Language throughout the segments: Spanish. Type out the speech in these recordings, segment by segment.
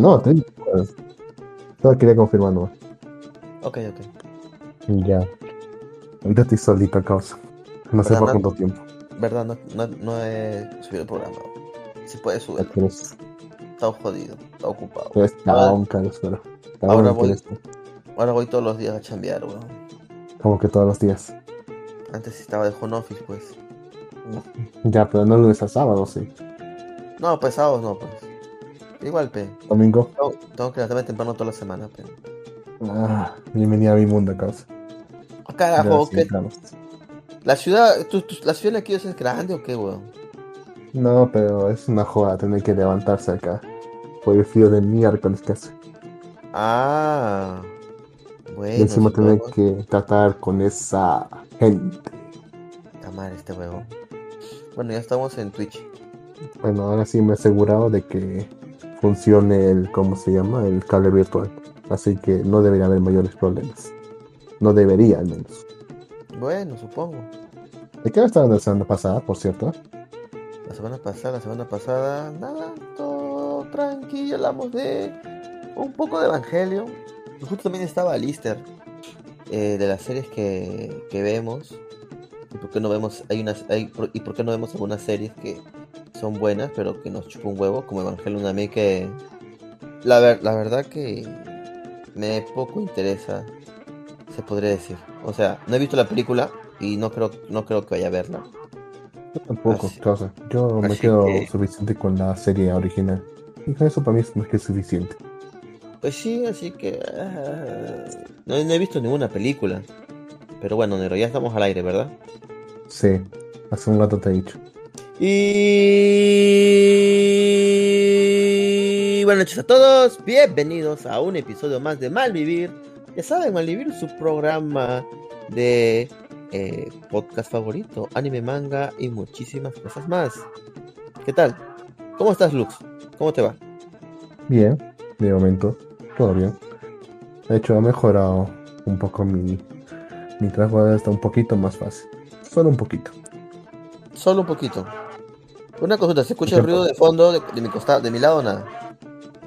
No, te pues, Solo quería confirmar nomás. Ok, ok. Ya. Ahorita estoy solito causa. No sé ¿Verdad, por cuánto tiempo. Verdad, no, no, no he subido el programa. Si puede subir. Está jodido, está ocupado. pero está Ahora- un voy. Ahora voy todos los días a chambear, weón. Como que todos los días. Antes estaba de home office, pues. Ya, pero no lunes a sábado, sí. No, pues sábados no, pues. Igual, pe. Domingo. Tengo, tengo que levantarme temprano toda la semana, pe. Ah, bienvenida a mi mundo, causa. Ah, carajo, ¿qué? La ciudad, tú, tú- la ciudad de aquí es grande o qué, weón? No, pero es una joda tener que levantarse acá. Por el frío de miércoles que hace. Ah. Bueno, y encima tener que tratar con esa gente. Amar este huevo. Bueno, ya estamos en Twitch. Bueno, ahora sí me he asegurado de que funcione el, ¿cómo se llama? El cable virtual. Así que no debería haber mayores problemas. No debería, al menos. Bueno, supongo. ¿De qué estaba la semana pasada, por cierto? La semana pasada, la semana pasada, nada, todo tranquilo, hablamos de un poco de Evangelio. Justo también estaba Lister, eh, de las series que, que vemos. ¿Y por qué no vemos, hay unas, hay, y por qué no vemos algunas series que son buenas, pero que nos chupa un huevo, como Evangelion a mí que la, ver, la verdad que me poco interesa, se podría decir. O sea, no he visto la película y no creo, no creo que vaya a verla. Yo tampoco, Así- causa. Yo me quedo que- suficiente con la serie original. Y con eso para mí es más que suficiente. Pues sí, así que ah, no, no he visto ninguna película. Pero bueno, Nero, ya estamos al aire, ¿verdad? Sí, hace un rato te he dicho. Y buenas noches a todos, bienvenidos a un episodio más de Malvivir. Ya saben, Malvivir es su programa de eh, podcast favorito, anime, manga y muchísimas cosas más. ¿Qué tal? ¿Cómo estás, Lux? ¿Cómo te va? Bien, de momento, todo bien. De hecho, ha mejorado un poco mi, mi trabajo, está un poquito más fácil. Solo un poquito. Solo un poquito. Una consulta, ¿se escucha el ruido de fondo de, de mi costado, de mi lado o nada?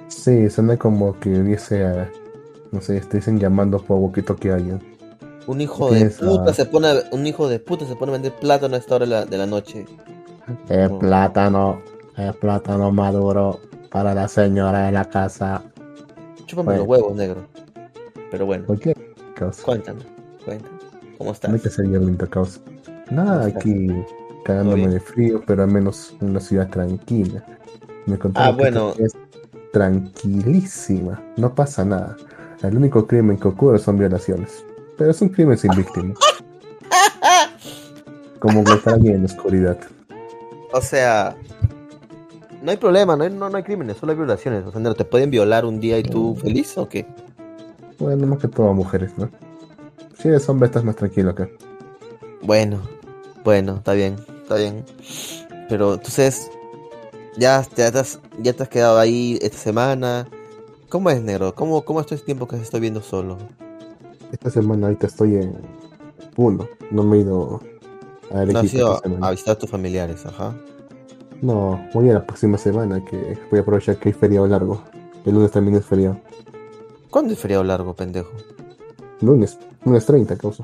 Sí, suena como que hubiese, eh, no sé, estuviesen llamando por poquito que alguien. Un hijo de puta ah. se pone a- un hijo de puta se pone a vender plátano a esta hora de la, de la noche. El No. plátano, el plátano maduro para la señora de la casa. Chúpame Bueno. los huevos, negro. Pero bueno, Cualquier cosa. cuéntame, cuéntame. ¿Cómo estás? No hay que ser violento, causa. Nada, aquí cagándome de frío, pero al menos una ciudad tranquila. Me contaron Ah, que bueno. es tranquilísima, no pasa nada. El único crimen que ocurre son violaciones, pero es un crimen sin víctima. Como bien en la oscuridad. O sea, no hay problema, no hay, no, no hay crímenes, solo hay violaciones. O sea, ¿te pueden violar un día y tú feliz o qué? Bueno, más que todo a mujeres, ¿no? Si eres hombre estás más tranquilo acá. Bueno, bueno, está bien, está bien. Pero entonces, ya, ya, te has, ya te has quedado ahí esta semana. ¿Cómo es, negro? ¿Cómo, cómo es este tiempo que estoy viendo solo? Esta semana ahorita estoy en Puno, no me he ido a No has Arequipa ido a visitar a tus familiares, ajá. No, voy a la próxima semana que voy a aprovechar que hay feriado largo. El lunes también es feriado. ¿Cuándo es feriado largo, pendejo? Lunes, lunes 30, causa.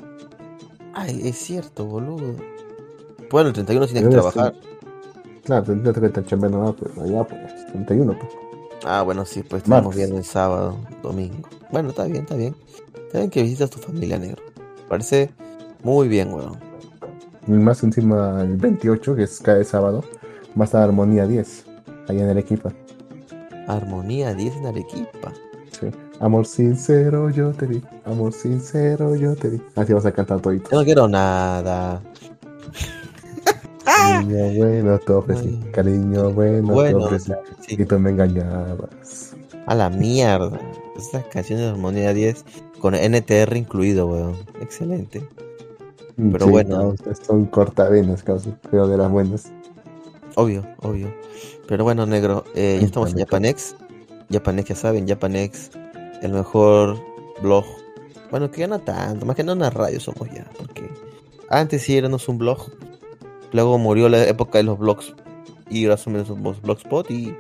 Ay, es cierto, boludo. Bueno, el 31 tienes que trabajar. Claro, tendría que estar chambeando nada, pero allá pues, 31, pues. Ah, bueno, sí, pues estamos Martes. viendo el sábado, domingo. Bueno, está bien, está bien. Está bien que visitas a tu familia, negro. Parece muy bien, weón. Y más encima el 28, que es cada sábado, va a estar Armonía 10, allá en Arequipa. Armonía 10 en Arequipa. Sí. Amor sincero yo te di, amor sincero yo te di. Así vas a cantar todito. Yo no quiero nada. Cariño bueno te ofrecí, cariño bueno, Bueno, te ofrecí. sí. Y tú me engañabas. A la mierda. Estas canciones de Armonía 10 con NTR incluido, weón. Excelente. Pero Sí, bueno. no, son cortavenas, causa, pero de las buenas. Obvio, obvio. Pero bueno, negro, eh, ya estamos en. Japanex. Japanex, ya saben, Japanex, el mejor blog. Bueno, que ya no tanto, más que no una radio somos ya, porque antes sí éramos un blog. Luego murió la época de los blogs y ahora somos los blogspot y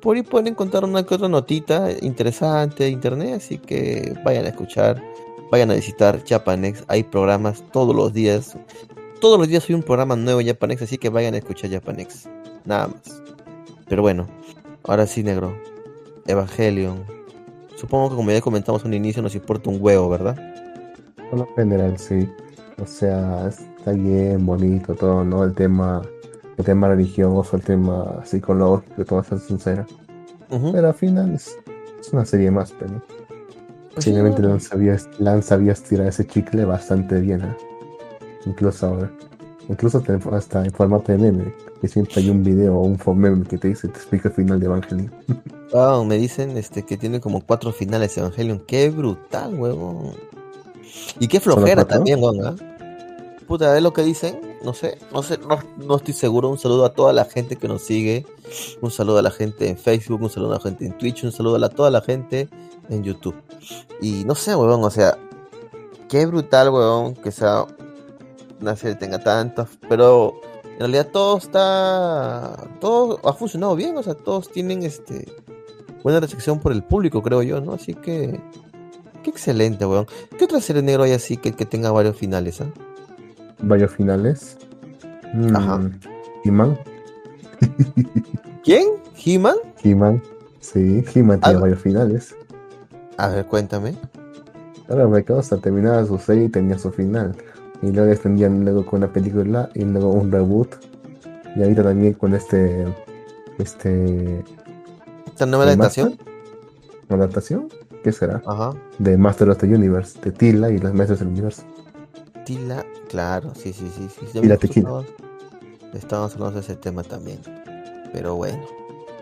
por ahí pueden encontrar una que otra notita interesante de internet, así que vayan a escuchar, vayan a visitar Japanex, hay programas todos los días. Todos los días hay un programa nuevo en Japanex, así que vayan a escuchar Japanex. Nada más. Pero bueno, ahora sí, negro. Evangelion. Supongo que como ya comentamos al inicio nos importa un huevo, ¿verdad? En general, sí. O sea, está bien, bonito todo, ¿no? El tema, el tema religioso, el tema psicológico, todo ser sincero. Pero al final es, una serie más, pero pues simplemente sí, Lan, sabía, estirar ese chicle bastante bien, ¿eh? Incluso ahora. Incluso hasta en formato de meme, que siempre hay un video o un meme que te dice, te explica el final de Evangelion. Wow, me dicen este que tiene como cuatro finales Evangelion. Qué brutal, huevón. Y qué flojera también, weón. ¿ah? Puta, es lo que dicen. No sé, no sé, no, estoy seguro. Un saludo a toda la gente que nos sigue. Un saludo a la gente en Facebook, un saludo a la gente en Twitch, un saludo a toda la gente en YouTube. Y no sé, huevón, o sea, qué brutal, huevón, que sea una serie tenga tantas, pero en realidad todo está, todo ha funcionado bien, o sea, todos tienen este buena recepción por el público, creo yo, ¿no? Así que Qué excelente, weón. ¿Qué otra serie negro hay así que, que tenga varios finales, ah? ¿Varios finales? Mm, Ajá. ¿He-Man? ¿Quién? ¿He-Man? He-Man. Sí, He-Man tiene varios finales. A ver, cuéntame. Ahora me hasta terminaba su serie y tenía su final. Y luego extendían luego con una película y luego un reboot. Y ahorita también con este. Este. ¿Esta nueva adaptación? ¿Adaptación? ¿Qué será? De Master of the Universe, de Tila y las Maestros del Universo. Tila, claro, sí, sí, sí. sí. Y la tequila. Estamos hablando de ese tema también. Pero bueno,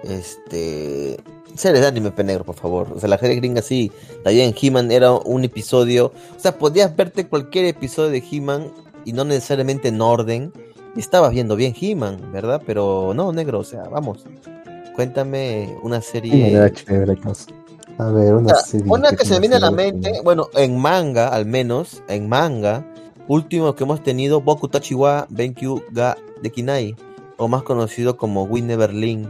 este. Series de anime penegro, por favor. O sea, la serie gringa sí. También He-Man era un episodio. O sea, podías verte cualquier episodio de He-Man y no necesariamente en orden. Y estabas viendo bien He-Man, ¿verdad? Pero no, negro, o sea, vamos. Cuéntame una serie. A ver, una serie. Una que, se me viene a la mente, bueno, en manga, al menos, en manga, último que hemos tenido, Boku Tachiwa Benkyu ga Dekinai, o más conocido como We Never Link.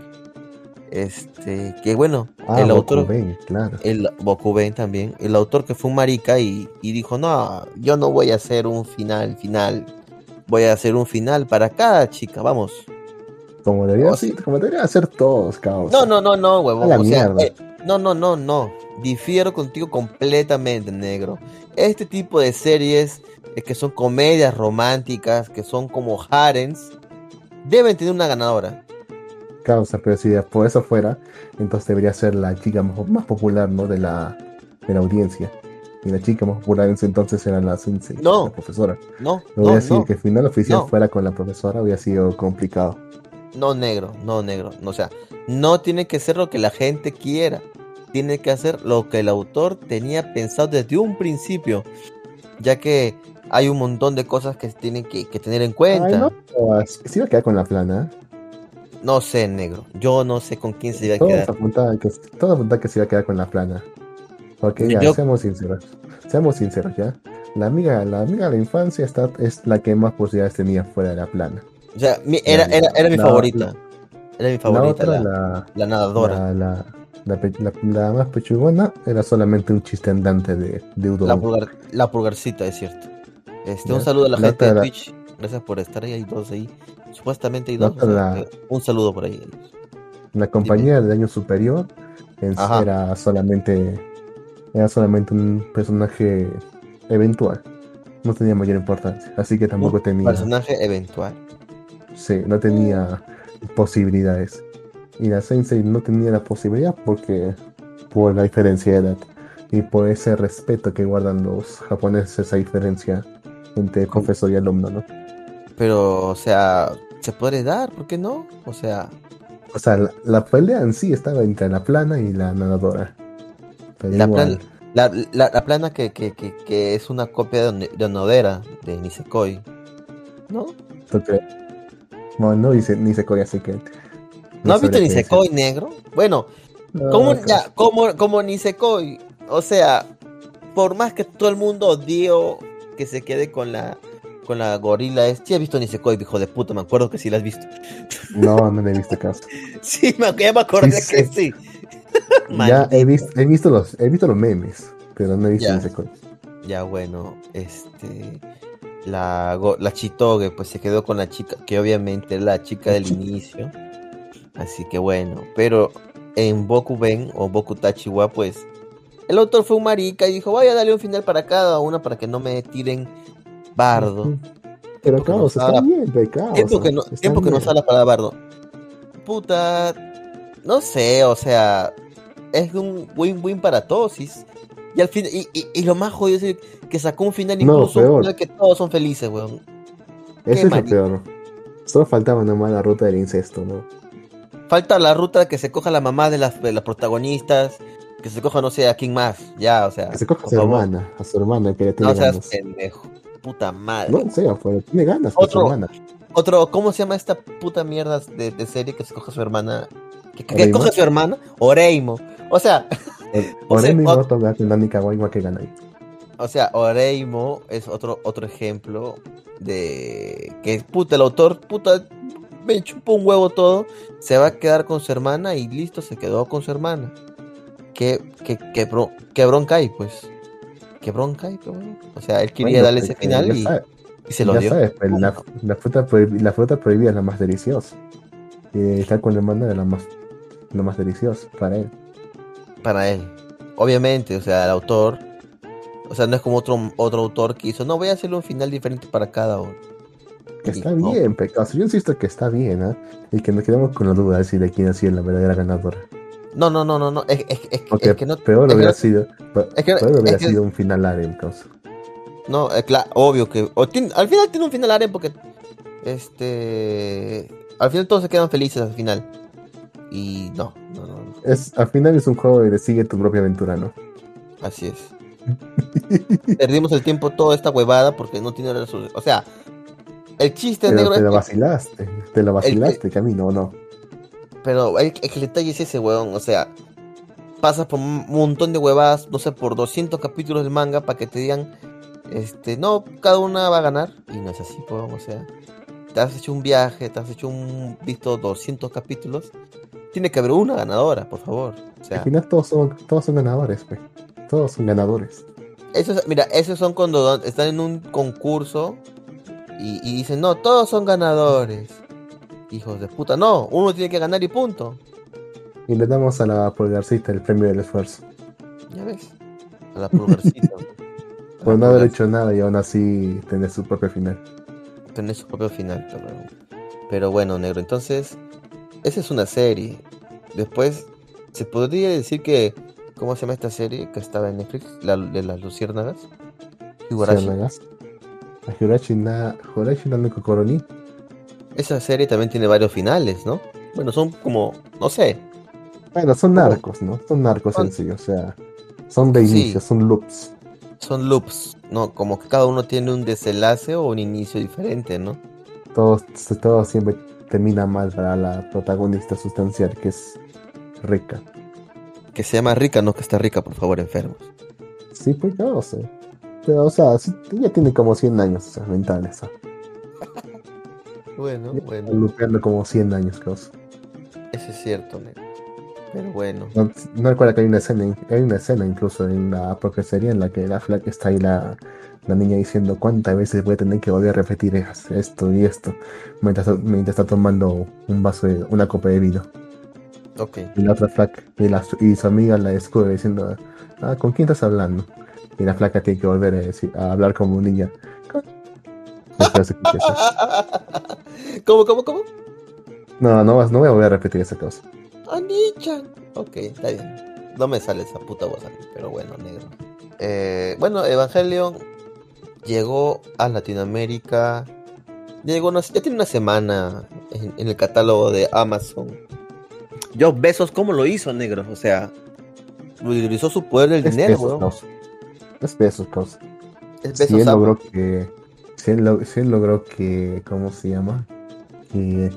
Este, que bueno, ah, el autor. claro. El Ben también. El autor que fue un marica y, y dijo: No, yo no voy a hacer un final, final. Voy a hacer un final para cada chica, vamos. Como debería, como debería hacer todos, caos. No, no, no, no, huevón. O sea, eh, no, no, no, no. Difiero contigo completamente, negro. Este tipo de series eh, que son comedias románticas, que son como harems, deben tener una ganadora. Causa, pero si por eso fuera, entonces debería ser la chica más, popular, ¿no? De la, de la audiencia. Y la chica más popular en ese entonces era la sensei, no, la profesora. No, no, no, decir que el final oficial fuera con la profesora hubiera sido complicado. No, negro, no, negro. O sea, no tiene que ser lo que la gente quiera tiene que hacer lo que el autor tenía pensado desde un principio, ya que hay un montón de cosas que tienen que, tener en cuenta. ¿Se iba a quedar con la plana? No sé, negro. Yo no sé con quién se iba a quedar. que, todo apunta que se iba a quedar con la plana. Ok, ya, seamos sinceros. Seamos sinceros, ¿ya? La amiga, la amiga de la infancia está, es la que más posibilidades tenía fuera de la plana. O sea, era, era, era, mi favorita. era mi favorita, la, la, nadadora. La, la, más pechugona era solamente un chiste andante de, de udon. La, pulgar, la pulgarcita, es cierto. Este, un saludo a la, gente de Twitch. Gracias por estar ahí. Hay dos ahí. Supuestamente hay dos. un saludo por ahí. La compañía de año superior era solamente era solamente un personaje eventual. No tenía mayor importancia. Así que tampoco tenía. Personaje eventual. Sí, no tenía posibilidades y la Sensei no tenía la posibilidad porque por la diferencia de edad y por ese respeto que guardan los japoneses esa diferencia entre profesor y alumno, ¿no? Pero, o sea, ¿se puede dar? ¿Por qué no? O sea... O sea, la, pelea en sí estaba entre la plana y la nadadora. la, la, plana que, que, que, es una copia de, de Onodera, de Nisekoi, ¿no? ¿Tú crees? Bueno, no dice Nisekoi, así que ¿No has visto Nisekoi negro? Bueno, como, ya, como, como Nisekoi, o sea, por más que todo el mundo odió que se quede con la con la gorila. Es... Sí, he visto Nisekoi, hijo de puta, me acuerdo que sí la has visto. No, no le he visto caso. sí, me, ya me acordé que sí. ya he visto, he visto los, he visto los memes, pero no he visto Nisekoi. Ya, bueno, este la, la Chitoge pues se quedó con la chica, que obviamente es la chica del inicio. Así que bueno, pero en Boku Ben o Boku Tachiwa, pues el autor fue un marica y dijo, vaya a darle un final para cada una para que no me tiren bardo. Pero caos, está bien, Tiempo que no, tiempo que no sale para bardo. Puta, no sé, o sea, es un win-win para todos. Y, al fin, y, y, lo más jodido es que sacó un final incluso que todos son felices, weón. Eso es lo peor. Solo faltaba nomás la ruta del incesto, ¿no? Falta la ruta que se coja la mamá de las, de las protagonistas, que se coja, no sé, a quién más, ya, o sea. Que se coja a su hermana, a su hermana que le tiene no ganas. pendejo, puta madre. No sé, tiene ganas otro, su hermana. Otro, ¿cómo se llama esta puta mierda de, de serie que se coja a su hermana? ¿Que, que coge a su hermana? Oreimo. O sea. Oreimo o sea. O sea, Oreimo es otro, otro ejemplo de que puta el autor, puta, me chupó un huevo todo, se va a quedar con su hermana y listo, se quedó con su hermana. ¿Qué, qué, qué, qué bronca hay, pues? ¿Qué bronca hay? O sea, él quería darle ese final y, se lo dio. Sabes, pues, la, la, fruta la fruta prohibida es la más deliciosa. Y estar con la hermana es la más, la más deliciosa para él. Para él. Obviamente, o sea, el autor o sea, no es como otro, otro autor que hizo, no, voy a hacerle un final diferente para cada uno. Que está bien, pecado. Yo insisto que está bien, ¿eh? Y que nos quedamos con la duda de quién ha sido la verdadera ganadora. No, no, no, no, no. Es, es, es, que no. Peor hubiera sido. peor hubiera sido un final Aren, No, es claro, obvio que. al final tiene un final Aren porque. Este. Al final todos se quedan felices al final. Y no, no, no. Es, al final es un juego de sigue tu propia aventura, ¿no? Así es. Perdimos el tiempo toda esta huevada porque no tiene resolución. O sea, el chiste pero negro te la vacilaste, te la vacilaste, que, a mí no, Pero el, el, detalle es ese, huevón. O sea, pasas por un montón de huevadas, no sé, por 200 capítulos del manga para que te digan, este, no, cada una va a ganar. Y no es así, huevón. O sea, te has hecho un viaje, te has hecho un, visto 200 capítulos. Tiene que haber una ganadora, por favor. O sea, Al final todos son, todos son ganadores, pues. Todos son ganadores. Esos, mira, esos son cuando están en un concurso y, dicen, no, todos son ganadores. Hijos de puta, no, uno tiene que ganar y punto. Y le damos a la pulgarcita el premio del esfuerzo. Ya ves, a la pulgarcita. Por no haber hecho nada y aún así tener su propio final. Tener su propio final, pero, pero bueno, negro, entonces, esa es una serie. Después, se podría decir que ¿Cómo se llama esta serie que estaba en Netflix? La, de las luciérnagas. Higurashi. Higurashi na, Higurashi no Koroni. Esa serie también tiene varios finales, ¿no? Bueno, son como, no sé. Bueno, son narcos, ¿no? Son narcos en sí, o sea, son de inicio, son loops. Son loops, ¿no? Como que cada uno tiene un desenlace o un inicio diferente, ¿no? Todo, todo siempre termina mal para la protagonista sustancial, que es rica que se llama rica, no que está rica, por favor, enfermos. Sí, pues no sé. Pero, o sea, ella tiene como 100 años, o sea, mentales. bueno, bueno. Lupeando como 100 años, cosas. Eso es cierto, Pero bueno. No, recuerda que hay una escena, hay una escena incluso en la profesería en la que la flaca está ahí la, la niña diciendo cuántas veces voy a tener que volver a repetir esto y esto mientras, mientras está tomando un vaso de una copa de vino. Y la otra flaca, y, su amiga la descubre diciendo, ah, ¿con quién estás hablando? Y la flaca tiene que volver a, decir, a hablar como un niña. ¿Cómo, cómo, cómo? No, no, no voy a volver a repetir esa cosa. Anicha. Ok, está bien. No me sale esa puta voz aquí, pero bueno, negro. Eh, bueno, Evangelion llegó a Latinoamérica. Llegó, ya tiene una semana en el catálogo de Amazon. Yo Besos, ¿cómo lo hizo, negro? O sea, utilizó su poder del dinero, besos, Es Besos, causa. Es Besos, si él logró que. Si él, logró que. ¿Cómo se llama? Que,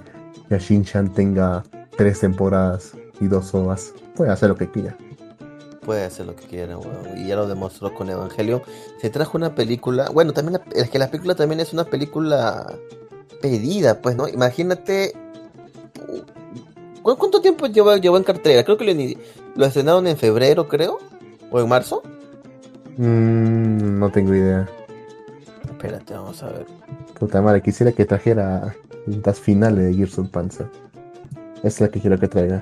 que Shin-Chan tenga tres temporadas y dos ovas. Puede hacer lo que quiera. puede hacer lo que quiera, weón. Y ya lo demostró con Evangelion. Se trajo una película. Bueno, también es que la película también es una película pedida, pues, ¿no? Imagínate. ¿Cuánto tiempo llevó, llevó en cartera? Creo que lo, lo, estrenaron en febrero, creo. ¿O en marzo? Mm, no tengo idea. Espérate, vamos a ver. Puta madre, quisiera que trajera las finales de Gears of Panzer. Es la que quiero que traiga.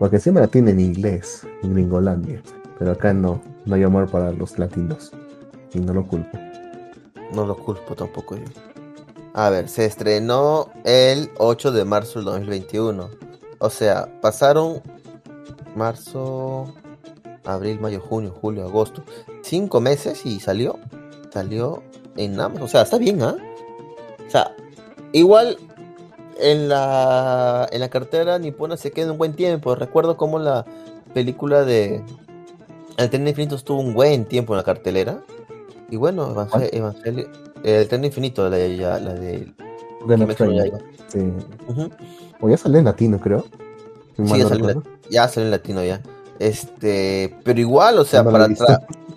Porque siempre la tiene en inglés, en Gringolandia. Pero acá no, no hay amor para los latinos. Y no lo culpo. No lo culpo tampoco yo. A ver, se estrenó el 8 de marzo del 2021. O sea, pasaron marzo, abril, mayo, junio, julio, agosto. Cinco meses y salió. Salió en Amazon. O sea, está bien, ¿ah? O sea, igual en la, en la cartera nipona se queda un buen tiempo. Recuerdo como la película de El tren infinito estuvo un buen tiempo en la cartelera. Y bueno, Evangelio, el tren infinito, la, de, la de... Sí. O ya salió en latino, creo. Sí, ya, salió en, ya salió en latino ya. Este, pero igual, o sea, para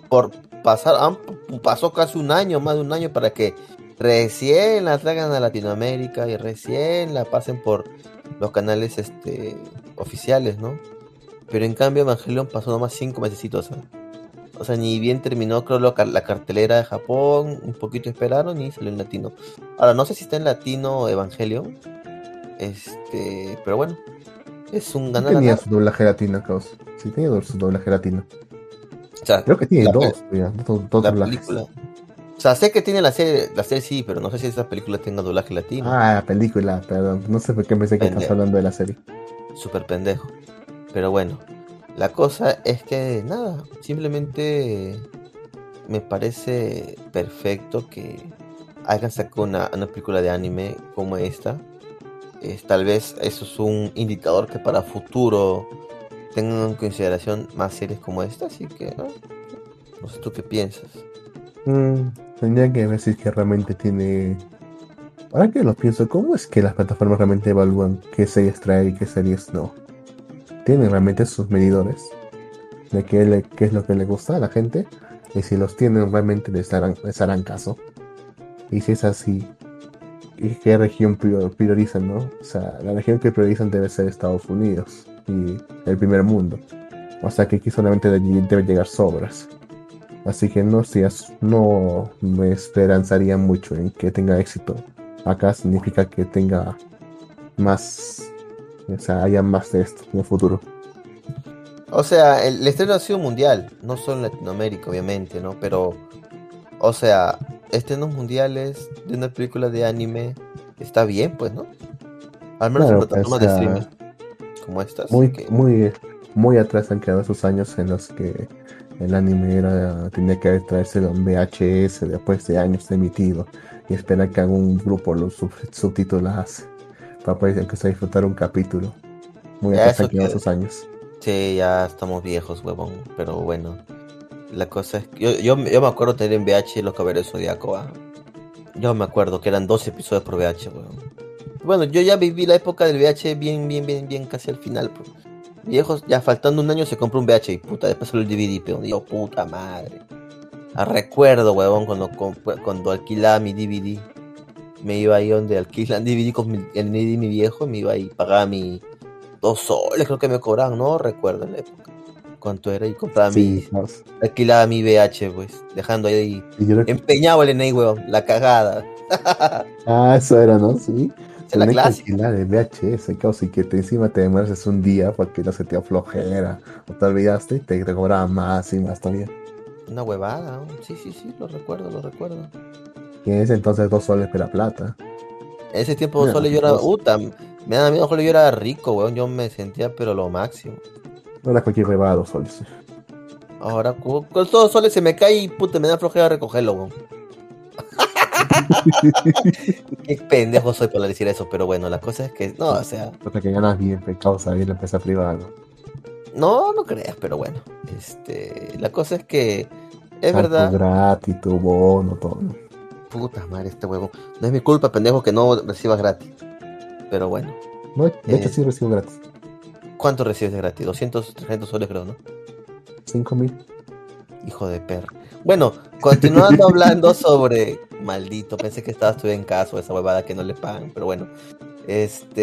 por pasar, pasó casi un año, más de un año para que recién la traigan a Latinoamérica y recién la pasen por los canales este, oficiales, ¿no? Pero en cambio Evangelion pasó nomás cinco meses, ¿eh? O sea, ni bien terminó, creo, la cartelera de Japón, un poquito esperaron y salió en latino. Ahora, no sé si está en latino Evangelion, este, pero bueno, es un ganar. Tenía su doblaje latino, Caos. Sí, tenía su doblaje latino. O sea, creo que tiene dos, dos, dos doblajes. O sea, sé que tiene la serie, la serie sí, pero no sé si esa película tenga doblaje latino. Ah, la película, perdón. No sé por qué pensé que estás hablando de la serie. Súper pendejo. Pero bueno, la cosa es que nada, simplemente me parece perfecto que hagan sacado una, una película de anime como esta. tal vez eso es un indicador que para futuro tengan en consideración más series como esta, así que no, sé tú qué piensas. Mm, tendría que decir que realmente tiene. Ahora que lo pienso, ¿cómo es que las plataformas realmente evalúan qué series traer y qué series no? ¿Tienen realmente sus medidores? De qué, qué es lo que le gusta a la gente. Y si los tienen, realmente les harán, les harán caso. Y si es así, ¿y qué región priorizan, no? O sea, la región que priorizan debe ser Estados Unidos y el primer mundo. O sea que aquí solamente deben llegar sobras. Así que no, no me esperanzaría mucho en que tenga éxito. Acá significa que tenga más, o sea, haya más de esto en el futuro. O sea, el, estreno ha sido mundial, no solo en Latinoamérica, obviamente, ¿no? Pero, o sea, estrenos mundiales de una película de anime está bien, pues, ¿no? Al menos en plataformas de streaming como estas. Muy, muy, muy atrás han quedado esos años en los que el anime era, tenía que traerse en VHS después de años emitido y esperar que algún grupo lo subtitulase para poder empezar a disfrutar un capítulo. Muy atrás que... esos años. Sí, ya estamos viejos, huevón, pero bueno. La cosa es que yo, yo, me acuerdo tener en VH los caballeros zodiaco. ¿ah? Yo me acuerdo que eran dos episodios por VH, huevón. Bueno, yo ya viví la época del VH bien, bien, bien, bien, casi al final. Pues. Viejos, ya faltando un año se compró un VH y puta, después salió el DVD, pero digo, puta madre. A recuerdo, huevón, cuando, cuando alquilaba mi DVD. Me iba ahí donde alquilan DVD con mi, el DVD mi viejo, me iba ahí, pagaba mi dos soles, creo que me cobraban, no recuerdo en la época. Cuánto era y compraba mi. Alquilaba mi VH, pues, dejando ahí. Empeñado el NA, huevón, la cagada. ah, eso era, ¿no? Sí la clásica. La de VHS, causa, y que te, encima te demoras un día porque no se te aflojera o te olvidaste y te, te cobraba más y más todavía. Una huevada, sí, sí, sí, lo recuerdo, lo recuerdo. Y en ese entonces dos soles para plata. En ese tiempo dos soles yo era, puta, me da miedo, yo era rico, weón, yo me sentía pero lo máximo. No era cualquier huevada dos soles. Ahora, con, dos soles se me cae y puta, me da flojera recogerlo, weón. Qué pendejo soy para decir eso, pero bueno, la cosa es que, no, o sea. Porque que ganas bien, causa bien la empresa privada. No, no creas, pero bueno. Este, la cosa es que es verdad. gratis, tu bono, todo. Puta madre, este huevo. No es mi culpa, pendejo, que no recibas gratis. Pero bueno. No, de hecho eh, sí recibo gratis. ¿Cuánto recibes de gratis? 200, 300 soles creo, ¿no? 5 mil. Hijo de perro. Bueno, continuando hablando sobre. Maldito, pensé que estabas tú en caso esa huevada que no le pagan, pero bueno. Este.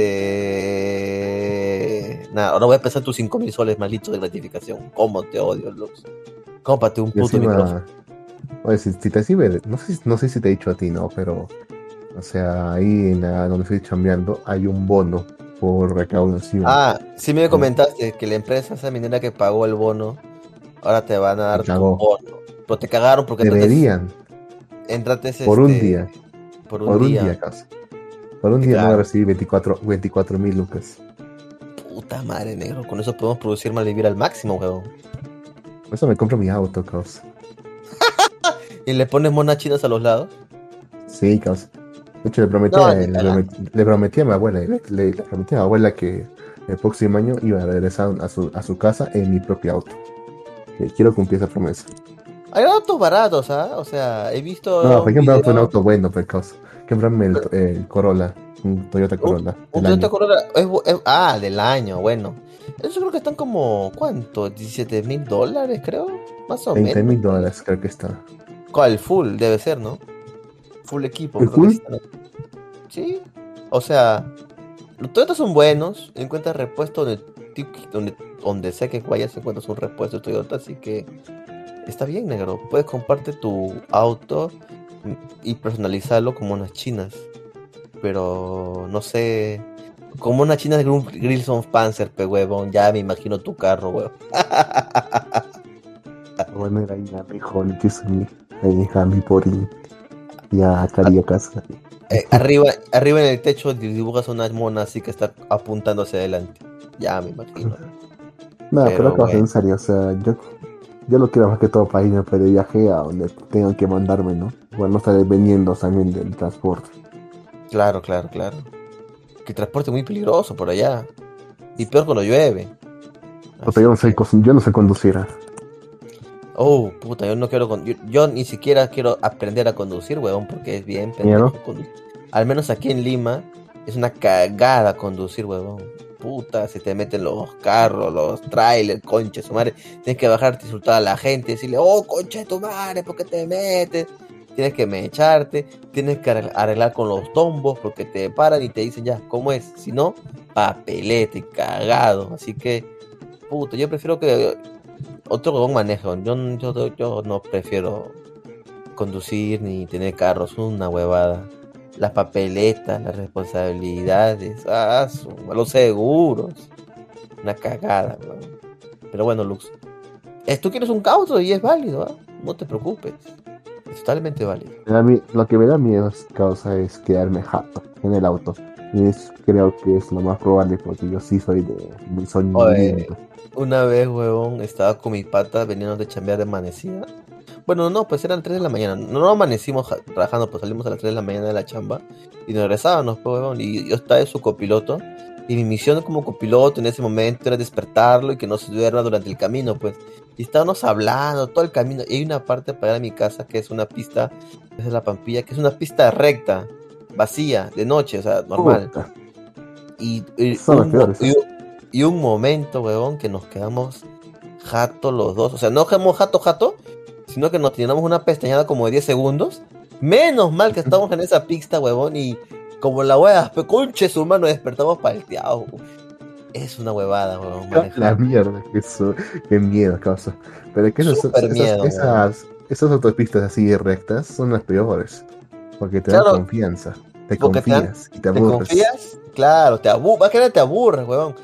Nada, ahora voy a pensar tus 5 mil soles, maldito de gratificación. ¿Cómo te odio, Lux? Cómprate un puto micrófono. Oye, si, te sirve, no sé, no sé si te he dicho a ti, ¿no? Pero, o sea, ahí en la, donde estoy chambeando hay un bono por recaudación. Ah, sí me comentaste que la empresa esa minera que pagó el bono, ahora te van a dar tu bono. Pero te cagaron porque... Deberían. Entraste, por un este, día. Por un, día. casi. Por un día no voy a recibir 24 mil lucas. Puta madre, negro. Con eso podemos producir malvivir al máximo, weón. Por eso me compro mi auto, causa. ¿Y le pones monas chinas a los lados? Sí, causa. De hecho, le prometí, le, prometí, a mi abuela, le, prometí a mi abuela que el próximo año iba a regresar a su, a su casa en mi propio auto. quiero cumplir esa promesa. Hay autos baratos, ¿ah? O sea, he visto. No, por ejemplo, un auto bueno, por causa. Comprarme el, Corolla, un Toyota Corolla. Un, Toyota Corolla, ah, del año, bueno. Eso creo que están como, ¿cuánto? ¿17 mil dólares, creo? Más o menos. 20 mil dólares, creo que está. ¿Cuál? Full, debe ser, ¿no? Full equipo. full? Sí. O sea, los Toyotas son buenos. Encuentras repuesto donde, donde, donde sea que vayas, encuentras un repuesto de Toyota. Así que está bien, negro. Puedes comprarte tu auto y personalizarlo como unas chinas. Pero no sé. Como una china de Grilson Panzer, pe huevón. Ya me imagino tu carro, huevón. bueno, era ya mejor que mi, mi por ya caría casa. Eh, arriba, arriba en el techo dibujas una mona así que está apuntando hacia adelante. Ya me imagino. No, pero, pero en serio, o sea, yo yo lo quiero más que todo para irme de viaje a donde tengan que mandarme, ¿no? Bueno, no estar vendiendo también del transporte. Claro, claro, claro. Que transporte muy peligroso por allá. Y peor cuando llueve. yo no sé, yo no sé conducir. ¿eh? Oh, puta, yo no quiero yo, yo, ni siquiera quiero aprender a conducir, weón, porque es bien pendejo Al menos aquí en Lima es una cagada conducir, weón puta, se te meten los carros, los trailers, concha su madre. Tienes que bajarte, insultar a la gente, decirle, oh, concha de tu madre, ¿por qué te metes? Tienes que echarte, tienes que arreglar con los tombos porque te paran y te dicen ya, ¿cómo es? Si no, papelete, cagado. Así que, puta, yo prefiero que otro manejo. Yo, yo, yo no prefiero conducir ni tener carros, una huevada las papeletas, las responsabilidades, ah, los seguros. Una cagada, Pero bueno, Lux. Tú quieres un cauto y es válido, ¿ah? no te preocupes. Es totalmente válido. Lo que me da miedo causa es quedarme jato en el auto. Y creo que es lo más probable porque yo sí soy de muy soñoliento. Una vez, huevón, estaba con mi pata veniendo de chambear de amanecida bueno, no, pues eran 3 de la mañana. No, amanecimos trabajando, pues salimos a las 3 de la mañana de la chamba y nos regresábamos, pues, y yo estaba de su copiloto. Y mi misión como copiloto en ese momento era despertarlo y que no se duerma durante el camino, pues. Y estábamos hablando todo el camino. Y hay una parte para ir a mi casa que es una pista, es la Pampilla, que es una pista recta, vacía, de noche, o sea, normal. Y, y, un, momento, weón, que nos quedamos jato los dos. O sea, no quedamos jato, jato, sino que nos teníamos una pestañada como de 10 segundos. Menos mal que estamos en esa pista, huevón, y como la wea, conche su mano, despertamos palteados. Es una huevada, huevón. La mierda, eso, qué miedo, causa. Pero es que esas, esas, autopistas así rectas son las peores. Porque te dan confianza. Te confías y te aburres. ¿Te confías? Claro, te aburres. Va a te aburres, huevón.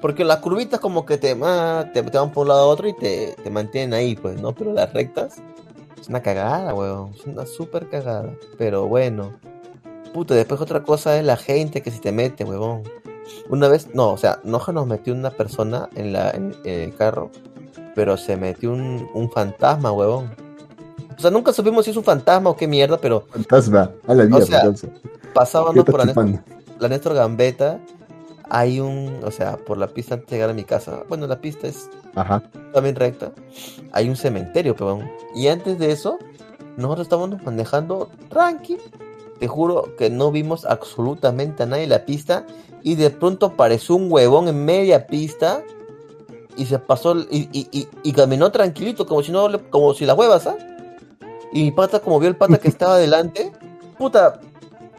Porque las curvitas como que te, ah, te, van por un lado a otro y te, te, mantienen ahí, pues, ¿no? Pero las rectas es una cagada, weón. Es una súper cagada. Pero bueno. Puta, después otra cosa es la gente que si te mete, weón. Una vez, no, o sea, no nos metió una persona en, la, en, el carro, pero se metió un, un fantasma, weón. O sea, nunca supimos si es un fantasma o qué mierda, pero. Fantasma, a la mierda, o sea, pasábamos por la la Néstor Gambetta hay un, o sea, por la pista antes de llegar a mi casa, bueno, la pista es también recta, hay un cementerio, perdón. Y antes de eso, nosotros estábamos manejando tranqui. Te juro que no vimos absolutamente a nadie en la pista y de pronto apareció un huevón en media pista y se pasó y, y, y, caminó tranquilito, como si no como si la huevas, ¿ah? Y mi pata, como vio el pata que estaba adelante, puta,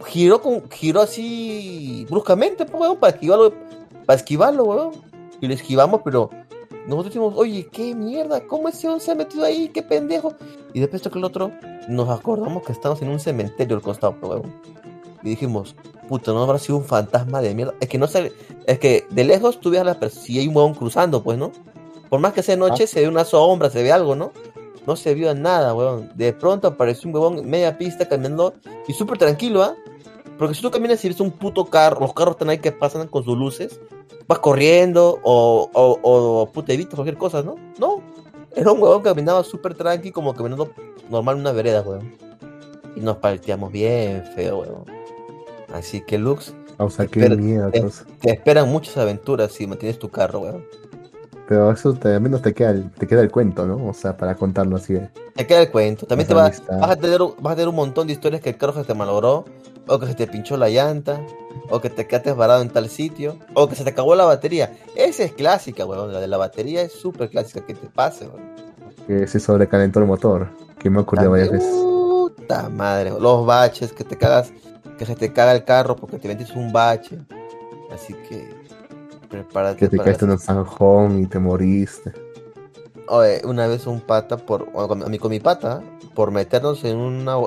giró con, giró así bruscamente, pues, weón, para esquivarlo, para esquivarlo, weón. Y lo esquivamos, pero nosotros decimos, oye, qué mierda, ¿cómo ese hombre se ha metido ahí? Qué pendejo. Y después que el otro, nos acordamos que estamos en un cementerio al costado, pues, weón. Y dijimos, puta, no habrá sido un fantasma de mierda. Es que no sé, es que de lejos tú ves a la si hay un huevón cruzando, pues, ¿no? Por más que sea noche, ah. se ve una sombra, se ve algo, ¿no? No se vio nada, weón. De pronto apareció un huevón media pista caminando y súper tranquilo, ¿ah? Porque si tú caminas y ves un puto carro, los carros están ahí que pasan con sus luces, vas corriendo o, o, o puta, evitas cualquier cosa, ¿no? No. Era un huevón que caminaba súper tranqui, como caminando normal en una vereda, weón. Y nos partíamos bien feo, weón. Así que Lux. O sea, qué miedo. Te, te, esperan muchas aventuras si mantienes tu carro, weón. Pero eso al menos te queda, el, te queda el cuento, ¿no? O sea, para contarlo así. Te queda el cuento. También te vas, vas, a tener, vas a tener un montón de historias que el carro se te malogró, o que se te pinchó la llanta, o que te quedaste varado en tal sitio, o que se te acabó la batería. Esa es clásica, weón. La de la batería es súper clásica, que te pase, weón. Que se sobrecalentó el motor, que me ocurrió varias veces. Puta madre, los baches, que te cagas, que se te caga el carro porque te metiste un bache. Así que prepárate. Que te caíste en un zanjón y te moriste. Oye, una vez un pata, por, a mí con mi pata, por meternos en una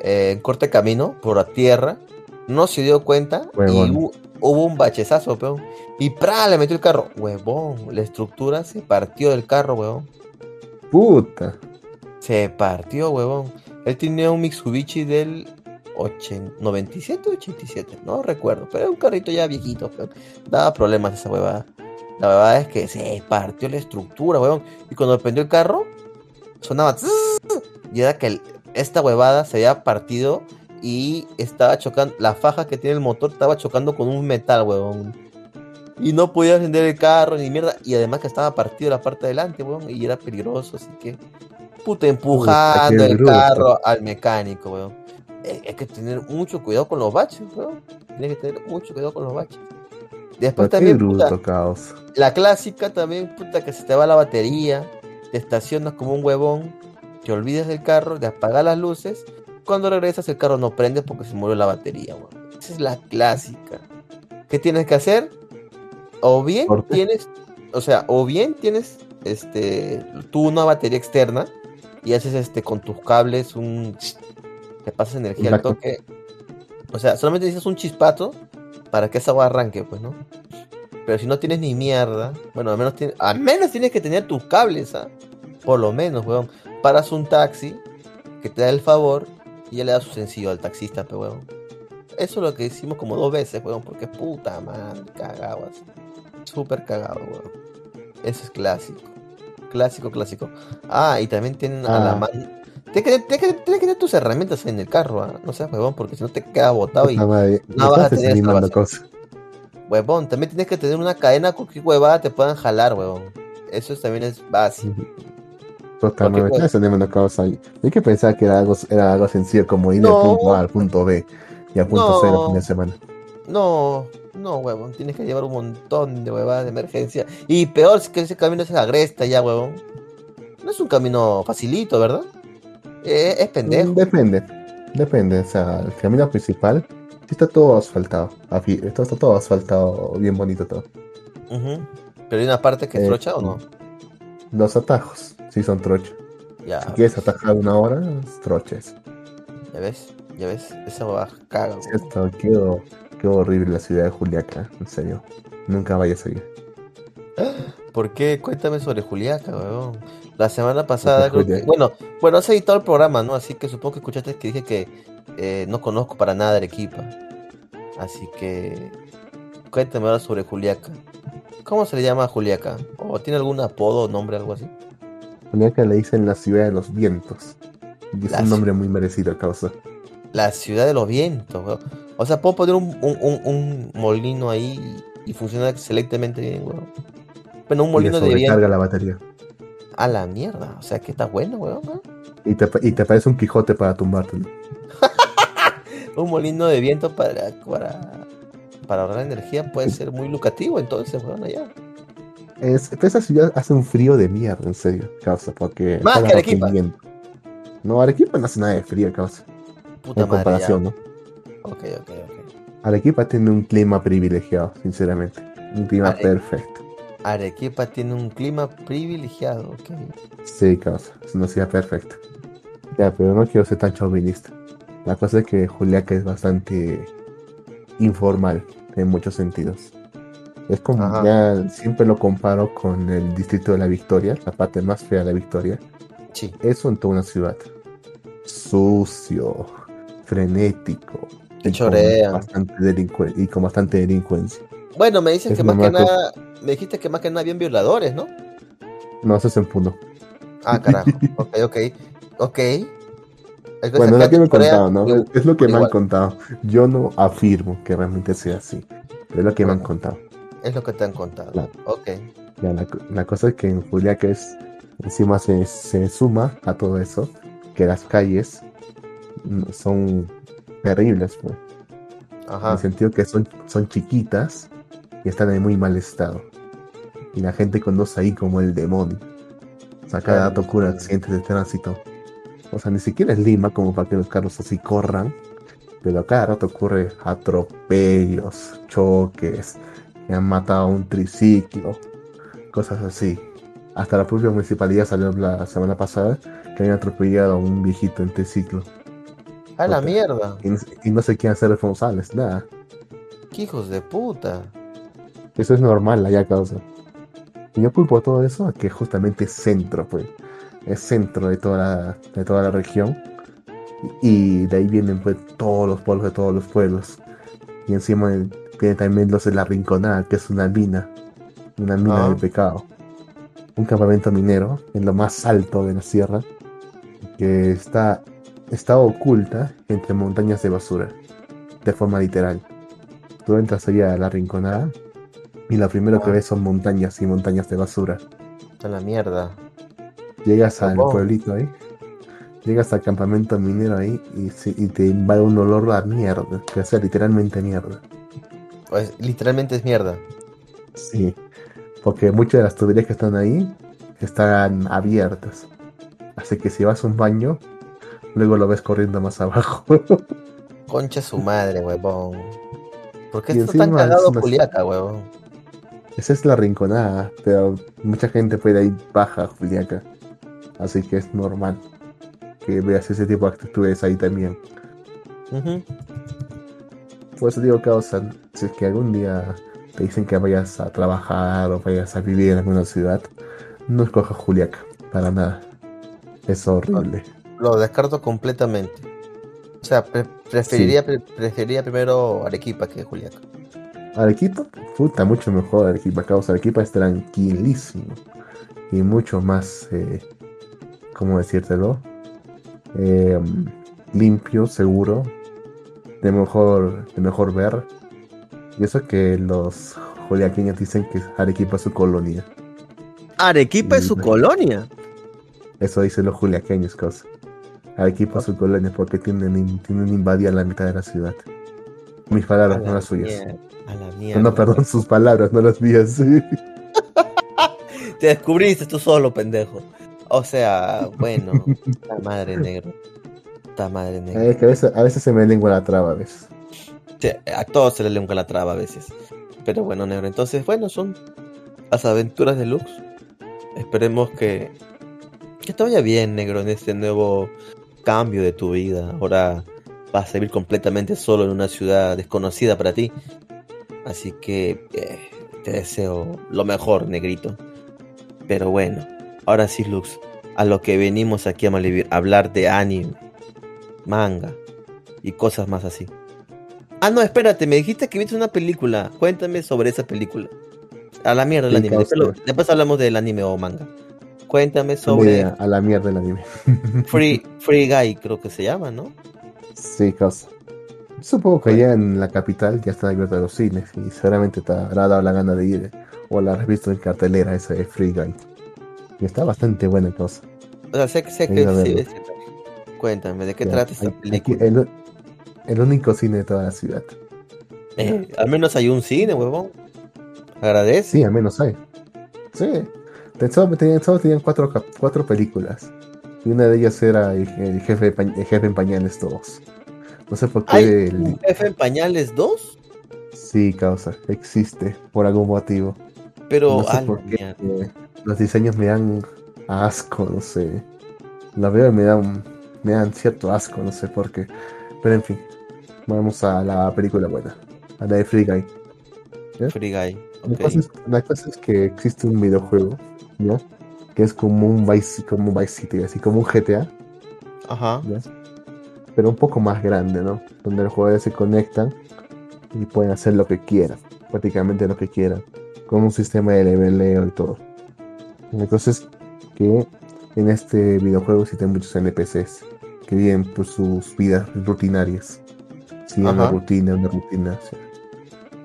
eh, corte camino por la tierra, no se dio cuenta y hubo, un bachezazo, peón. Y ¡pra! le metió el carro. Huevón, la estructura se partió del carro, huevón. Puta. Se partió, huevón. Él tenía un Mitsubishi del 97 o 87, no recuerdo, pero era un carrito ya viejito, daba problemas esa huevada. La verdad es que se partió la estructura, huevón. Y cuando prendió el carro, sonaba y era que esta huevada se había partido y estaba chocando, la faja que tiene el motor estaba chocando con un metal, huevón. Y no podía encender el carro ni mierda. Y además que estaba partido la parte de adelante, huevón. Y era peligroso, así que. Puta, empujando el carro al mecánico, weón. Eh, hay que tener mucho cuidado con los baches, weón. Tienes que tener mucho cuidado con los baches. Después también. La clásica también, puta, que se te va la batería. Te estacionas como un huevón. Te olvidas del carro, de apagar las luces. Cuando regresas, el carro no prende porque se murió la batería, weón. Esa es la clásica. ¿Qué tienes que hacer? O bien tienes, o sea, o bien tienes este tú una batería externa y haces este con tus cables un te pasas energía al toque. O sea, solamente necesitas un chispato para que esa agua arranque, pues, ¿no? Pero si no tienes ni mierda, bueno, al menos, tienes, al menos tienes que tener tus cables, ¿ah? Por lo menos, weón. Paras un taxi que te da el favor y ya le das su sencillo al taxista, pues, weón. Eso es lo que hicimos como dos veces, weón, porque puta madre, cagado así. Súper cagado, weón. Eso es clásico. Clásico, clásico. Ah, y también tienen a la ah. mano. Tienes que, que, tener tus herramientas en el carro, ¿ah? no seas huevón, porque si no te queda botado y no vas a tener cosas. Huevón, también tienes que tener una cadena con que huevada te puedan jalar, huevón. Eso también es básico. Totalmente, pues. Hay que pensar que era algo, era algo sencillo como ir del punto A al punto B y al punto C el fin de semana. No, no, huevón, tienes que llevar un montón de huevadas de emergencia. Y peor es que ese camino es agresta ya, huevón. No es un camino facilito, ¿verdad? Eh, es pendejo. Mm, depende, depende. O sea, el camino principal sí está todo asfaltado. Está, está todo asfaltado, bien bonito todo. Pero hay una parte que es eh, trocha o no? Los atajos, sí son trocha. Ya. Si quieres atajar una hora, es troches. ¿Ya ves? ¿Ya ves? Esa va caga. Esto, quedó, quedó horrible la ciudad de Juliaca, en serio. Nunca vayas a ir. ¿Por qué? Cuéntame sobre Juliaca, weón. La semana pasada, bueno, bueno, has editado el programa, ¿no? Así que supongo que escuchaste que dije que eh, no conozco para nada Arequipa. Así que cuéntame ahora sobre Juliaca. ¿Cómo se le llama a Juliaca? ¿O tiene algún apodo o nombre, algo así? Juliaca le dicen la ciudad de los vientos. Y es un nombre muy merecido a causa. La ciudad de los vientos, O sea, puedo poner un, un, molino ahí y funciona excelentemente bien, weón. Bueno, un molino de viento. la batería. A la mierda. O sea que está bueno, weón. Y, te, y te parece un Quijote para tumbarte un molino de viento para, para, para ahorrar energía puede ser muy lucrativo, entonces, weón, allá. Es, esa ciudad hace un frío de mierda, en serio, causa, porque... Más que Arequipa. No, Arequipa no hace nada de frío, causa. Puta en comparación, ¿no? Ok, ok, ok. Arequipa tiene un clima privilegiado, sinceramente. Un clima Are- perfecto. Arequipa tiene un clima privilegiado, ok. Sí, causa. Es una ciudad perfecta. Ya, pero no quiero ser tan chauvinista. La cosa es que Juliaca es bastante informal en muchos sentidos. Es como, Ajá. ya siempre lo comparo con el distrito de la Victoria, la parte más fea de la Victoria. Sí. Eso en toda una ciudad. Sucio, frenético. Que y con bastante delincue- y con bastante delincuencia. Bueno, me dices Es que más que pues. nada, me dijiste que más que nada habían violadores, ¿no? No, eso es en Puno. Ah, carajo. Ok, ok. Ok. Que Bueno, es lo que me en han Corea, contado, ¿no? igual- Es lo que me han contado. Yo no afirmo que realmente sea así. Pero es lo que me han contado. Es lo que te han contado. Claro. Ok. Ya, la, la cosa es que en Juliaca es, encima se, se suma a todo eso, que las calles son terribles, pues, en Ajá. el sentido que son, son chiquitas y están en muy mal estado. Y la gente conoce ahí como el demonio. O sea, cada dato sí. accidentes de tránsito. O sea, ni siquiera es Lima como para que los carros así corran, pero a cada rato ocurre atropellos, choques, que han matado a un triciclo, cosas así. Hasta la propia municipalidad salió la semana pasada que habían atropellado a un viejito en triciclo. A la mierda. Y, y no se quieren hacer responsables, nada. Qué hijos de puta. Eso es normal allá causa. Y yo culpo todo eso a que justamente es centro, pues. Es centro de toda la, de toda la región. Y de ahí vienen pues todos los pueblos de todos los pueblos. Y encima viene también los de la Rinconada, que es una mina. Una mina Ah. de pecado. Un campamento minero en lo más alto de la sierra. Que está, está oculta entre montañas de basura. De forma literal. Tú entras allá a la Rinconada y lo primero que Ah. ves son montañas y montañas de basura. A la mierda. Llegas al Oh. pueblito ahí, llegas al campamento minero ahí y, y te invade un olor a mierda, que sea literalmente mierda. Pues literalmente es mierda. Sí, porque muchas de las tuberías que están ahí están abiertas. Así que si vas a un baño, luego lo ves corriendo más abajo. Concha su madre, huevón. ¿Por qué está tan es cagado una- Juliaca, huevón? Esa es la rinconada, pero mucha gente puede ahí baja Juliaca. Así que es normal que veas ese tipo de actitudes ahí también. Ujú. Por eso digo sea, si es que algún día te dicen que vayas a trabajar o vayas a vivir en alguna ciudad, no escojas Juliaca, para nada. Es horrible. Lo descarto completamente. O sea, pre- preferiría, pre- preferiría primero Arequipa que Juliaca. Arequipa, puta, mucho mejor Arequipa, causa Arequipa es tranquilísimo y mucho más, eh, ¿cómo decírtelo? Eh, limpio, seguro, de mejor, de mejor ver. Y eso que los juliaqueños dicen que Arequipa es su colonia. Arequipa es su colonia. Eso dicen los juliaqueños, cosa. Arequipa es su colonia porque tienen, tienen invadida la mitad de la ciudad. Mis palabras, no las suyas. A la mierda. no, perdón, sus palabras, no las mías. Te descubriste tú solo, pendejo. O sea, bueno. La madre negro. La madre negra. Es que a veces, a veces se me lengua la traba, ¿ves? Sí, a todos se le lengua la traba a veces. Pero bueno, negro. Entonces, bueno, son las aventuras de Lux. Esperemos que, que te vaya bien, negro, en este nuevo cambio de tu vida. Ahora vas a vivir completamente solo en una ciudad desconocida para ti. Así que eh, te deseo lo mejor, negrito. Pero bueno, ahora sí, Lux, a lo que venimos aquí a Malivir, a hablar de anime, manga y cosas más así. Ah, no, espérate, me dijiste que viste una película. Cuéntame sobre esa película. A la mierda el anime. Después, causa. lo- después hablamos del anime o manga. Cuéntame sobre a la mierda el anime. Free, Free Guy, creo que se llama, ¿no? Sí, cosa. Supongo que allá en la capital ya están abiertos los cines y seguramente te habrá dado la gana de ir o la has visto en cartelera ese de Free Guy. Y está bastante buena cosa. O sea, sé, sé que sí, sí. Cuéntame, ¿de qué Ya, trata esta película? aquí el, el único cine de toda la ciudad. Eh, al menos hay un cine, huevón. Agradece. Sí, al menos hay. Sí. Solo tenían, tenían cuatro, cuatro películas. Y una de ellas era el, jefe, el jefe en pañales 2. No sé por qué. el... jefe en pañales 2? Sí, causa. Existe. Por algún motivo. Pero. No sé por qué. los diseños me dan asco, no sé. La veo y me dan, me dan cierto asco, no sé por qué. Pero en fin. Vamos a la película buena. A la de Free Guy. Free Guy. La, cosa es, que existe un videojuego, ¿ya? Que es como un Vice, como un Vice City, así como un GTA. Ajá. Pero un poco más grande, ¿no? Donde los jugadores se conectan y pueden hacer lo que quieran, prácticamente lo que quieran, con un sistema de leveleo y todo. Entonces, que en este videojuego existen muchos NPCs que viven por sus vidas rutinarias. Sí, una rutina, una rutina.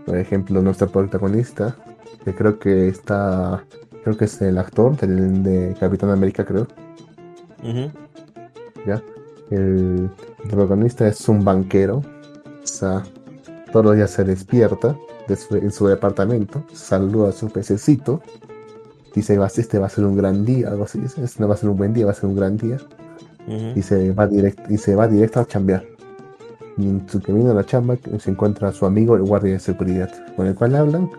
Por ejemplo, nuestro protagonista, que creo que está, creo que es el actor de Capitán América, creo. ¿Ya? El, protagonista es un banquero. O sea, todos los días se despierta en su departamento, saluda a su pececito, dice, este va a ser un gran día, algo así, este no va a ser un buen día, va a ser un gran día. y, se va directo, y se va directo a chambear. Y en su camino a la chamba se encuentra a su amigo, el guardia de seguridad, con el cual hablan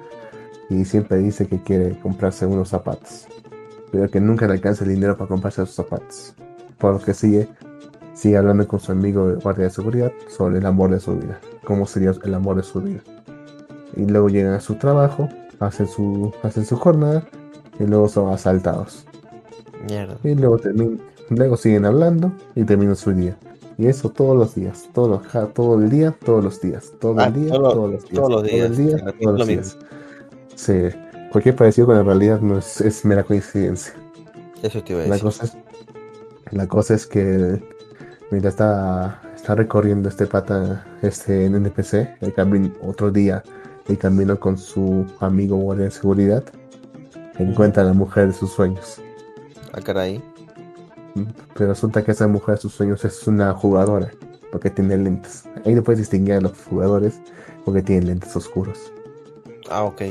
y siempre dice que quiere comprarse unos zapatos, pero que nunca le alcanza el dinero para comprarse esos zapatos. Por lo que sigue, sigue hablando con su amigo, el guardia de seguridad, sobre el amor de su vida, cómo sería el amor de su vida. Y luego llegan a su trabajo, hacen su, hacen su jornada y luego son asaltados. Y luego, luego siguen hablando y terminan su día. Y eso todos los días, todo, todo el día, todos los días, todo el ah, día, todos los días, todos los días, todos los días. Sí, cualquier parecido con la realidad no es, es mera coincidencia. Eso te iba a decir. La cosa es, la cosa es que mientras está, está recorriendo este pata, este NPC, el camino, otro día, el camino con su amigo guardia de seguridad, encuentra a la mujer de sus sueños. Ah, caray. Pero resulta que esa mujer de sus sueños es una jugadora, porque tiene lentes. Ahí no puedes distinguir a los jugadores porque tienen lentes oscuros. Ah, ok.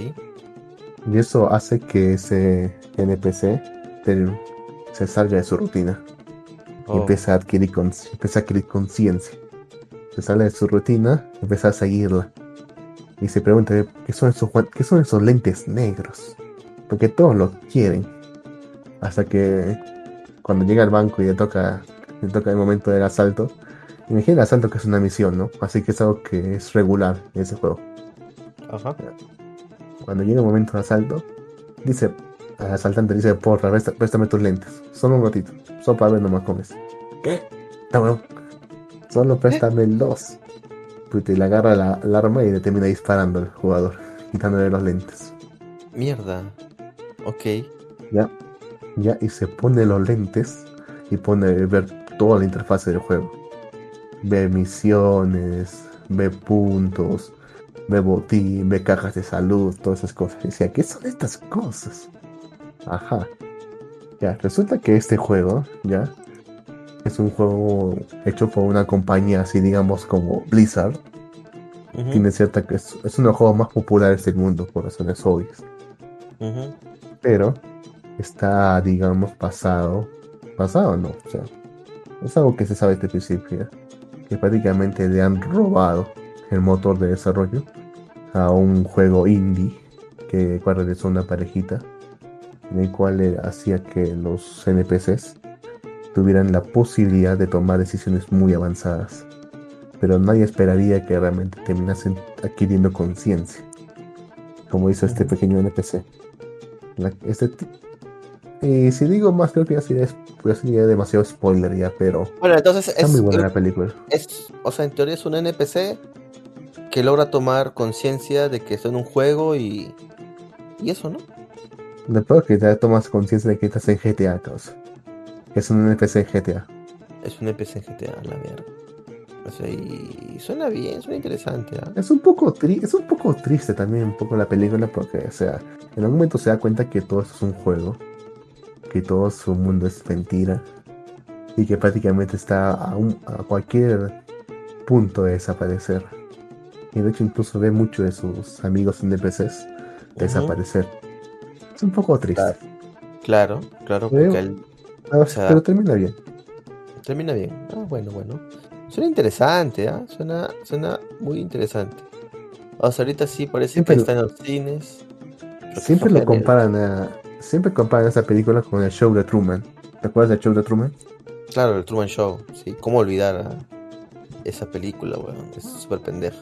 Y eso hace que ese NPC se salga de su rutina. Y oh. empieza a adquirir, empieza a adquirir conciencia. Se sale de su rutina, empieza a seguirla. Y se pregunta, ¿qué son esos, qué son esos lentes negros? Porque todos lo quieren. Hasta que cuando llega al banco y le toca, le toca el momento del asalto, imagina el asalto que es una misión, ¿no? Así que es algo que es regular en ese juego. Ajá. Cuando llega el momento del asalto, dice al asaltante, dice, porra, préstame tus lentes. Solo un ratito. Solo para ver nomás comes. ¿Qué? Está bueno. Solo préstame el 2. Y le agarra la, arma y le termina disparando al jugador, quitándole los lentes. Mierda. Ok. Ya ya y se pone los lentes y pone ver toda la interfaz del juego. Ve misiones, ve puntos, ve botín, ve cajas de salud, todas esas cosas. Y decía, ¿qué son estas cosas? Ajá. Ya, resulta que este juego, ya, es un juego hecho por una compañía así, digamos, como Blizzard. Tiene cierta que es, uno de los juegos más populares del mundo, por razones obvias. Pero está, digamos, pasado. Pasado no, o sea, es algo que se sabe desde el principio, que prácticamente le han robado el motor de desarrollo a un juego indie que realizó una parejita en el cual hacía que los NPCs tuvieran la posibilidad de tomar decisiones muy avanzadas, pero nadie esperaría que realmente terminasen adquiriendo conciencia, como hizo este pequeño NPC. este y si digo más, creo que ya sería, demasiado spoiler ya, pero. Bueno, entonces está es. muy buena la película. Es, o sea, en teoría es un NPC que logra tomar conciencia de que es en un juego y. Y eso, ¿no? Después que ya tomas conciencia de que estás en GTA, causa. Que es un NPC en GTA. Es un NPC en GTA, la mierda. O sea, y suena bien, suena interesante. ¿ah? Es un poco es un poco triste también un poco la película porque, o sea, en algún momento se da cuenta que todo esto es un juego que todo su mundo es mentira y que prácticamente está a, a cualquier punto de desaparecer. Y de hecho incluso ve muchos de sus amigos NPCs desaparecer. Es un poco triste. Claro, claro, porque pero termina bien. Termina bien. Ah, bueno, bueno. Suena interesante, ¿ah? Suena, suena muy interesante. O sea, ahorita sí parece que está en los cines. Siempre lo comparan a, siempre comparan esa película con el show de Truman. ¿Te acuerdas del show de Truman? Claro, el Truman Show. Sí, cómo olvidar a esa película, weón. Es súper pendeja.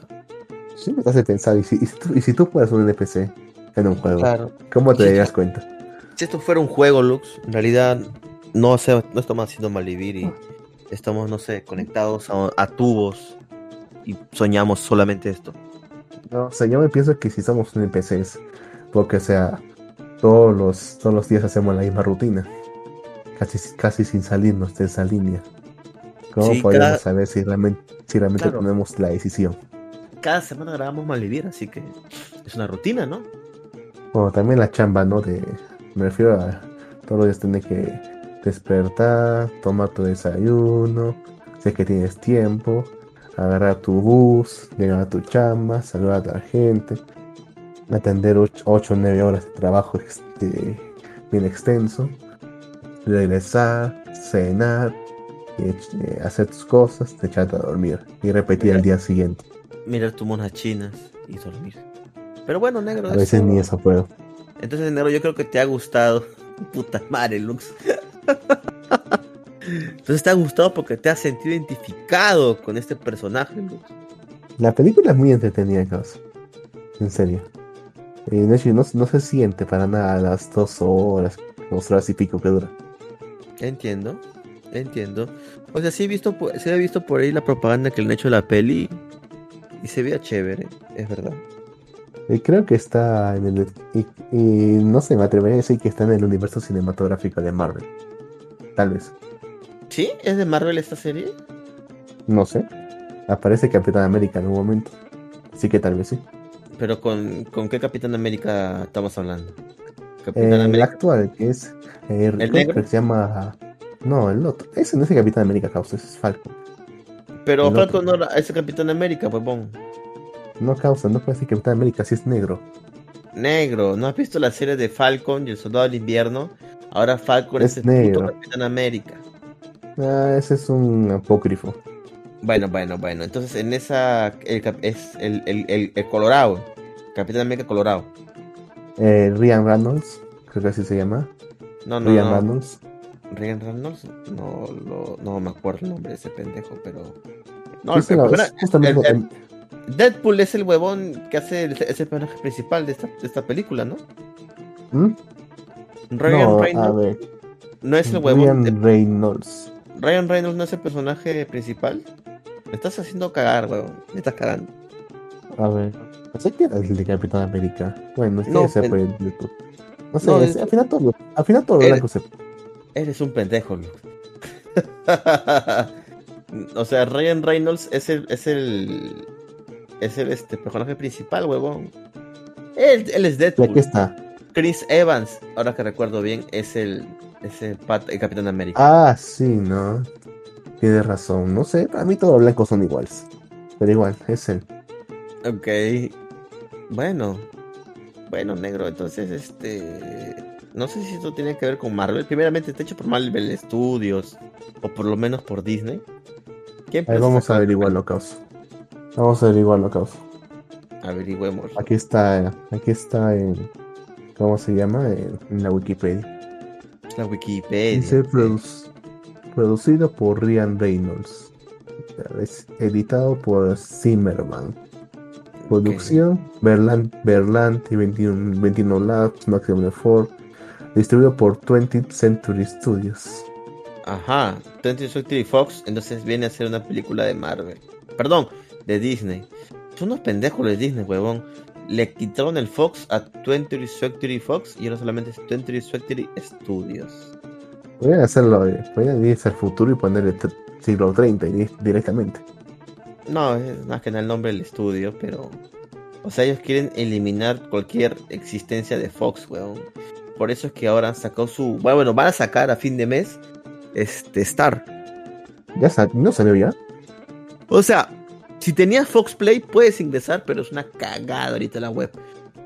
Sí, me hace pensar. ¿y si, y si, tú, puedes un NPC en un juego? Claro. ¿Cómo te darías cuenta? Si esto fuera un juego, Lux, en realidad no, no estamos haciendo malvivir y estamos, no sé, conectados a, tubos y soñamos solamente esto. No, o sea, yo me pienso que si somos NPCs, porque o sea, todos los, todos los días hacemos la misma rutina, casi, casi sin salirnos de esa línea. ¿Cómo podemos saber si realmente, si realmente tomemos la decisión? Cada semana grabamos Malvivir, así que es una rutina, ¿no? Bueno, también la chamba, ¿no? De, me refiero a todos los días tener que despertar, tomar tu desayuno, sé que tienes tiempo, agarrar tu bus, llegar a tu chamba, saludar a la gente, atender 8 o 9 horas de trabajo este, bien extenso, regresar, cenar, eh, hacer tus cosas, echarte a dormir y repetir el día siguiente. Mirar tus monas chinas y dormir. Pero bueno, negro. A veces ni eso puedo. Entonces, negro, yo creo que te ha gustado. Puta madre, Lux. Entonces te ha gustado porque te has sentido identificado con este personaje, Lux. La película es muy entretenida, caso. En serio. Eh, no, no, se siente para nada las dos horas, dos horas y pico que dura. Entiendo, entiendo. O sea, sí he visto, sí he visto por ahí la propaganda que le han hecho la peli y se veía chévere, es verdad. Y creo que está en el. Y, no sé, me atrevería a decir que está en el universo cinematográfico de Marvel. Tal vez. ¿Sí? ¿Es de Marvel esta serie? No sé. Aparece Capitán América en un momento. Así que tal vez sí. Pero ¿con, con qué Capitán América estamos hablando? Capitán el actual, que es. ¿El negro? Que se llama. No, el otro. Ese no es el Capitán América, causa, ese es Falcon. Pero Falcon no es el Capitán América, pues bon. No causa, no puede ser Capitán América, si es negro. Negro, ¿no has visto la serie de Falcon y el Soldado del Invierno? Ahora Falcon es, el negro. Capitán América. Ah, ese es un apócrifo. Bueno, bueno, bueno. Entonces en esa es el, el, el, Colorado. Capitán América Colorado. Eh, Ryan Reynolds, creo que así se llama. No, no. Ryan Reynolds. Ryan Reynolds, no, lo, no me acuerdo el nombre de ese pendejo, pero. No, el, el, Deadpool es el huevón que hace el, ese personaje principal de esta, de esta película, ¿no? ¿Mm? Ryan no, Reynolds. No es el huevón. Ryan Reynolds. Ryan Reynolds no es el personaje principal. Me estás haciendo cagar, huevón. Me estás cagando. A ver. Pensé que era el de Capitán América. Bueno, es que no, se puede No sé, al final todo, al final todo eres, blanco se... Eres un pendejo, o sea, Ryan Reynolds es el, es el es el este, personaje principal, huevón. Él, él es Deadpool. Aquí está. Chris Evans, ahora que recuerdo bien, es el, es el, Capitán América. Ah, sí, ¿no? Tienes razón. No sé, para mí todos los blancos son iguales. Pero igual, es él. Ok. Bueno. Bueno, negro, entonces, este... No sé si esto tiene que ver con Marvel. Primeramente está hecho por Marvel Studios. O por lo menos por Disney. Ahí vamos a averiguarlo, Caos. Vamos a averiguarlo, causa. Averigüemos. Aquí está, aquí está en. ¿Cómo se llama? En, la Wikipedia. La Wikipedia. Dice producido por Ryan Reynolds. Es editado por Zimmerman. Producción Berland, Berland y 21, 21 Labs, Maximum Effort. Distribuido por 20th Century Studios. Ajá, 20th Century Fox. Entonces viene a ser una película de Marvel. Perdón, de Disney. Son unos pendejos de Disney, huevón. Le quitaron el Fox a 20th Century Fox y ahora solamente es 20th Century Studios. Podrían hacerlo, eh, podrían irse al futuro y ponerle siglo 30 directamente. No, es más que nada el nombre del estudio, pero. O sea, ellos quieren eliminar cualquier existencia de Fox, weón. Por eso es que ahora han sacado su. Bueno, van a sacar a fin de mes este Star. ¿Ya no salió ya? O sea, si tenías Fox Play, puedes ingresar, pero es una cagada ahorita la web.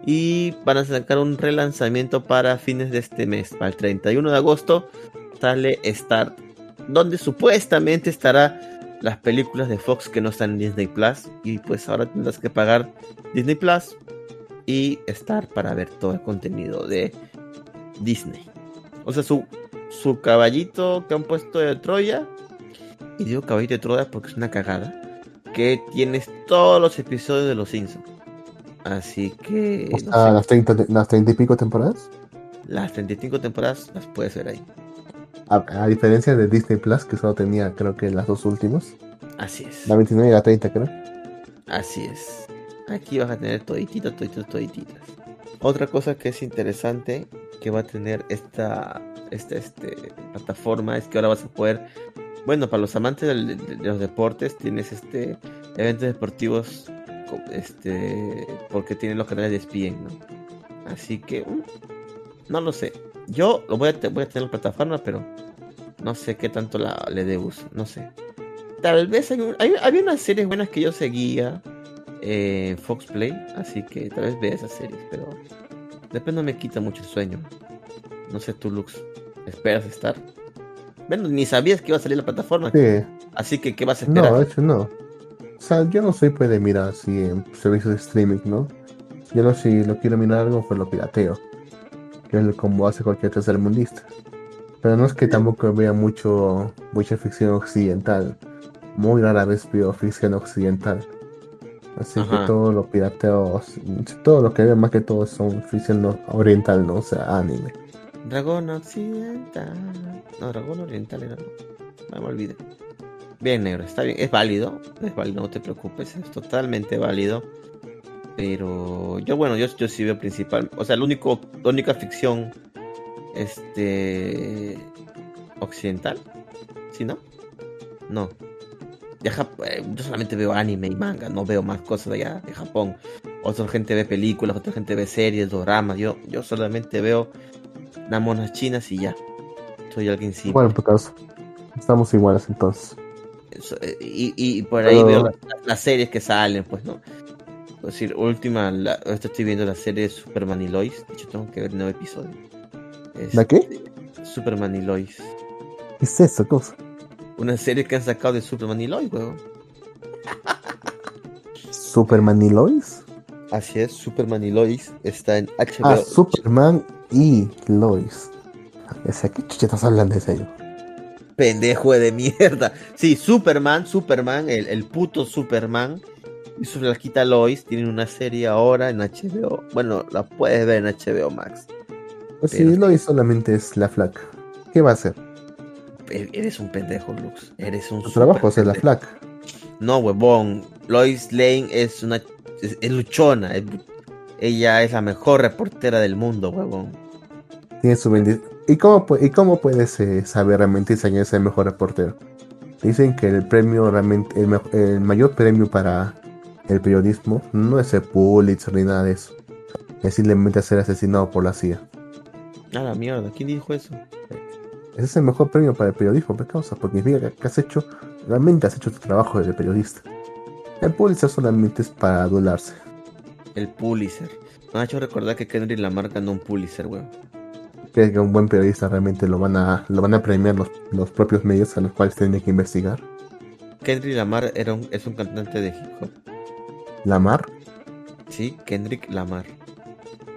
Y van a sacar un relanzamiento para fines de este mes. Para el 31 de agosto sale Start. Donde supuestamente estará las películas de Fox que no están en Disney Plus. Y pues ahora tendrás que pagar Disney Plus y Star para ver todo el contenido de Disney. O sea, su, su caballito que han puesto de Troya. Y digo caballito de Troya porque es una cagada. Que tienes todos los episodios de Los Simpsons. Así que. las, 30, las y pico temporadas. Las 35 temporadas las puedes ver ahí. A, diferencia de Disney Plus, que solo tenía, creo que las dos últimas. Así es. La 29 y la 30, creo. Así es. Aquí vas a tener todititas, todititas, todititas. Otra cosa que es interesante que va a tener esta, esta este, plataforma es que ahora vas a poder, bueno, para los amantes de, los deportes, tienes este eventos deportivos este porque tienen los canales de ESPN, ¿no? Así que mm, no lo sé. Yo voy a, voy a tener la plataforma, pero no sé qué tanto la, le dé uso, no sé. Tal vez hay, hay, había unas series buenas que yo seguía en Fox Play, así que tal vez vea esas series, pero después no me quita mucho el sueño. No sé tú, Lux, ¿esperas estar? Bueno, ni sabías que iba a salir la plataforma. Sí. Así que, ¿qué vas a esperar? No, de hecho no. O sea, yo no soy pues de mirar así en servicios de streaming, ¿no? Yo no, si lo quiero mirar algo, pues lo pirateo. Que es como hace cualquier mundista Pero no es que tampoco vea mucho, mucha ficción occidental. Muy rara vez veo ficción occidental. Así que todo lo pirateo, todo lo que veo más que todo son ficción oriental, ¿no? O sea, anime. Dragón occidental. No, dragón oriental era. No me olvidé. Bien, negro, está bien. Es válido. Es válido, no te preocupes. Es totalmente válido. Pero yo, bueno, yo, yo sí veo principal. O sea, lo único, la única ficción este occidental. ¿Sí, no? No. Eh, yo solamente veo anime y manga, no veo más cosas de allá de Japón. Otra gente ve películas, otra gente ve series, dramas. Yo, yo solamente veo namonas chinas y ya. Soy alguien simple. Bueno, en tu caso, estamos iguales entonces. Eh, y, por ahí veo las, series que salen, pues, ¿no? Es decir, última, la, estoy viendo la serie de Superman y Lois. De hecho, tengo que ver nuevo episodio. ¿La qué? Este, Superman y Lois. ¿Qué es eso, cosa? Una serie que han sacado de Superman y Lois, weón. ¿Superman y Lois? Así es, Superman y Lois está en HBO. Ah, Superman y Lois. ¿Qué chucha estás hablando de serio? Pendejo de mierda. Sí, Superman, Superman, el, el puto Superman y su flaquita Lois tienen una serie ahora en HBO. Bueno, la puedes ver en HBO Max. Pues sí, Lois solamente es la flaca. ¿Qué va a hacer? Eres un pendejo, Lux. Eres un. Tu trabajo es la flaca. No, huevón. Lois Lane es una. Es, luchona. ella es la mejor reportera del mundo, huevón. Tiene su ¿Y cómo, ¿Y cómo puedes eh, saber realmente si es el mejor reportero? Dicen que el premio realmente. El, mayor premio para el periodismo no es el Pulitzer ni nada de eso. Es simplemente ser asesinado por la CIA. A la mierda, ¿quién dijo eso? Ese es el mejor premio para el periodismo, ¿por causa? Porque significa que has hecho, realmente has hecho tu trabajo de periodista. El Pulitzer solamente es para adularse. El Pulitzer. Me ha hecho recordar que Kendrick Lamar ganó un Pulitzer, weón. ¿Crees que un buen periodista realmente lo van a, lo van a premiar los, los propios medios a los cuales tiene que investigar? Kendrick Lamar era un, es un cantante de hip hop. ¿Lamar? Sí, Kendrick Lamar.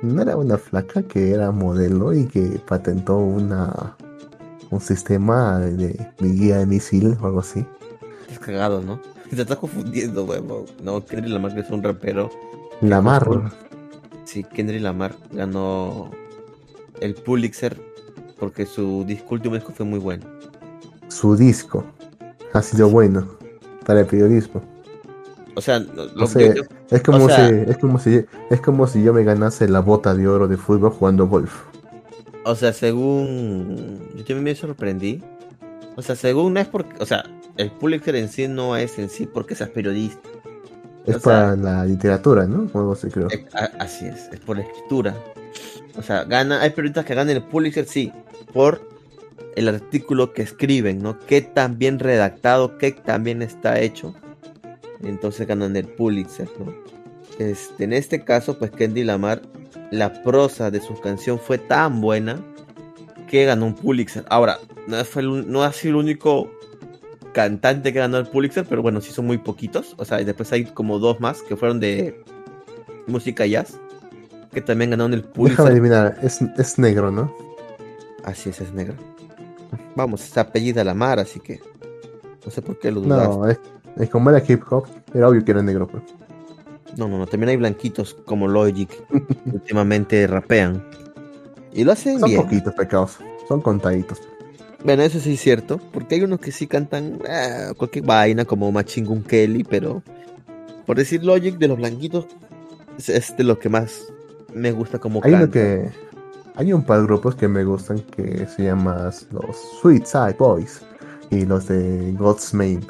¿No era una flaca que era modelo y que patentó una un sistema de, guía de misil o algo así. Es cagado, ¿no? Te estás confundiendo, huevo. No, Kendrick Lamar es un rapero. Lamar. Sí, Kendrick Lamar ganó el Pulitzer porque su disco último disco fue muy bueno. Su disco ha sido bueno para el periodismo. O sea, lo es como si es como si es como si yo me ganase la bota de oro de fútbol jugando golf. O sea, según. Yo también me sorprendí. O sea, según no es porque. O sea, el Pulitzer en sí no es en sí porque seas periodista. Es para la literatura, ¿no? Algo creo. así es, es por la escritura. O sea, gana, hay periodistas que ganan el Pulitzer, sí, por el artículo que escriben, ¿no? Qué tan bien redactado, qué tan bien está hecho. Entonces ganan el Pulitzer, ¿no? Este, en este caso, pues Kendy Lamar, la prosa de su canción fue tan buena que ganó un Pulitzer. Ahora, no, fue no ha sido el único cantante que ganó el Pulitzer, pero bueno, sí son muy poquitos. O sea, después hay como dos más que fueron de música jazz, que también ganaron el Pulitzer. Déjame adivinar, es, es negro, ¿no? Así es, es negro. Vamos, es apellida Lamar, así que no sé por qué lo dudaste. No, es, es como era hip hop, era obvio que era negro, pues. No, no, no, también hay blanquitos como Logic, últimamente rapean. Y lo hacen son bien. Son poquitos pecados, son contaditos. Bueno, eso sí es cierto, porque hay unos que sí cantan eh, cualquier vaina como Machingun Kelly, pero por decir Logic de los blanquitos es, de lo que más me gusta como hay canta. que Hay un par de grupos que me gustan que se llaman los Sweet Side Boys y los de God's Name.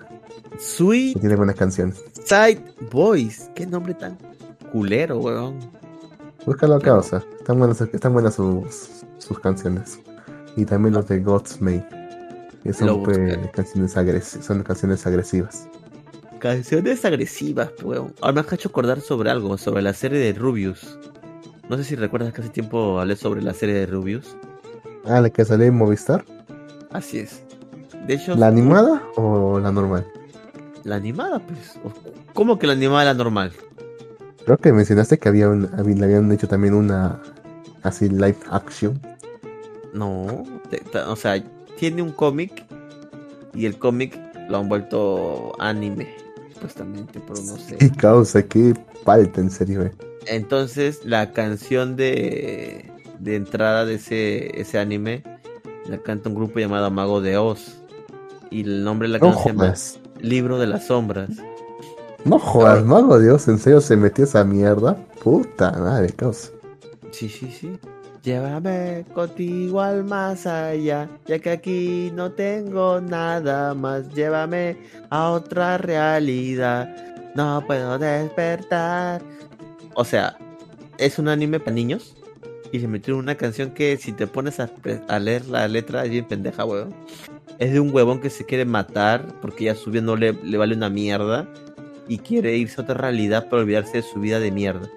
Sweet. Tiene buenas canciones. Side Boys, qué nombre tan culero, weón. Búscalo acá, o sea, están buenas, están buenas sus, sus canciones y también los de God's. Que son, pues, canciones, agresivas, son canciones agresivas. Canciones agresivas, weón. Ahora me has hecho acordar sobre algo, sobre la serie de Rubius. No sé si recuerdas que hace tiempo hablé sobre la serie de Rubius. Ah, la que salió en Movistar. Así es. De hecho, ¿La animada o la normal? La animada, pues. ¿Cómo que la animada la normal? Creo que mencionaste que había un, le habían hecho también una así live action. No, o sea, tiene un cómic y el cómic lo han vuelto anime, supuestamente, pero no sé. ¿Qué causa? ¿Qué falta en serio? Eh? Entonces, la canción de, de entrada de ese, ese anime la canta un grupo llamado Mago de Oz. Y el nombre de la canción es Libro de las Sombras. No jodas, Mago de Oz, ¿en serio se metió esa mierda? Puta madre, causa. Sí, sí, sí. Llévame contigo al más allá, ya que aquí no tengo nada más. Llévame a otra realidad, no puedo despertar. O sea, es un anime para niños y se metió una canción que si te pones a, leer la letra es bien pendeja, weón. Es de un huevón que se quiere matar porque ya su no le, le vale una mierda y quiere irse a otra realidad para olvidarse de su vida de mierda.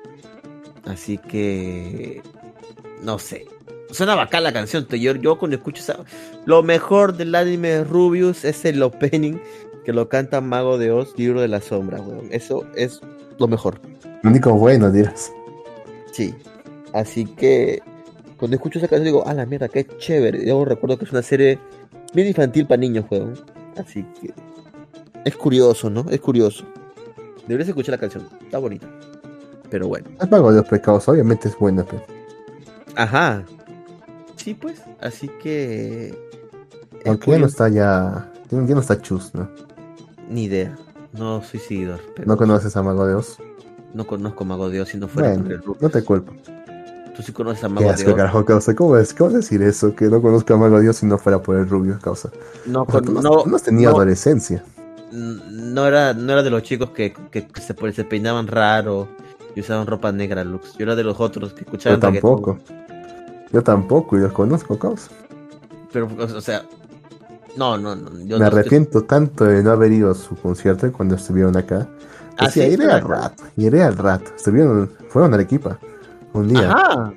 Así que no sé. Suena bacán la canción. Yo, yo cuando escucho esa... Lo mejor del anime de Rubius es el opening que lo canta Mago de Oz, Libro de la Sombra, weón. Eso es lo mejor. Lo único bueno, dirás. Sí. Así que cuando escucho esa canción digo, ah, la mierda, qué chévere. Yo recuerdo que es una serie bien infantil para niños, weón. Así que es curioso, ¿no? Es curioso. Deberías escuchar la canción. Está bonita. Pero bueno. Es Mago de los Pecados, obviamente es buena, pero... Ajá. Sí, pues. Así que. Aunque ya no está ya. Ya no está chus, ¿no? Ni idea. No soy seguidor. ¿No conoces a Mago de Oz? No conozco a Mago de Oz si no fuera bueno, No te culpo. Tú sí conoces a Mago de Oz. Carajo, causa? ¿Cómo, es? ¿Cómo decir eso? Que no conozco a Mago de Oz si no fuera por el rubio, causa. No, no, no, no, tenido adolescencia. No era, no era de los chicos que, que, se, se peinaban raro y usaban ropa negra, Lux. Yo era de los otros que escuchaban. Yo tampoco. Yo tampoco, y los conozco, causa. Pero, o sea, no, no, no. Me arrepiento tanto de no haber ido a su concierto cuando estuvieron acá. Ah, sí, iré al rato, iré al rato. Estuvieron, fueron a Arequipa un día. Ajá.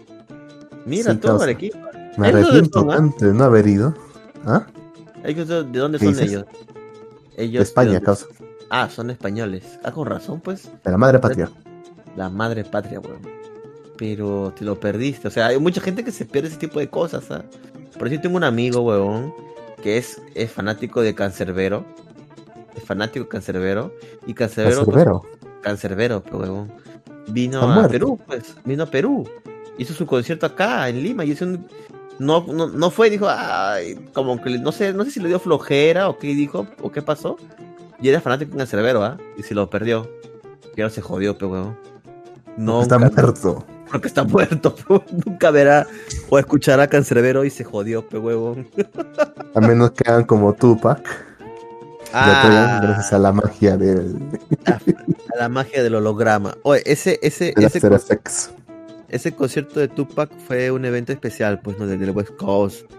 Mira, todo Arequipa. Me arrepiento tanto de no haber ido. ¿Ah? ¿De dónde son ellos? ellos? De España, causa. Ah, son españoles. Ah, con razón, pues. De la madre patria. La madre patria, weón pero te lo perdiste. O sea, hay mucha gente que se pierde ese tipo de cosas. ¿ah? Por eso tengo un amigo, huevón, que es, es fanático de Cancerbero. Es fanático de Cancerbero. Y Cancerbero. Cancerbero. Cancerbero, huevón. Vino a Perú, pues. Vino a Perú. Hizo su concierto acá, en Lima. Y un, no, no, no fue, dijo, ay, como que no sé, no sé si le dio flojera o qué dijo, o qué pasó. Y era fanático de Cancerbero, ¿ah? Y se lo perdió. Y ahora se jodió, pero huevón. No. Está muerto porque está muerto. Nunca verá o escuchará Cancerbero y se jodió, pe huevón. A menos que hagan como Tupac. Ah, gracias a la magia del. a la magia del holograma. Oye, ese, ese, ese, ese concierto de Tupac fue un evento especial, pues, ¿no? Del West Coast.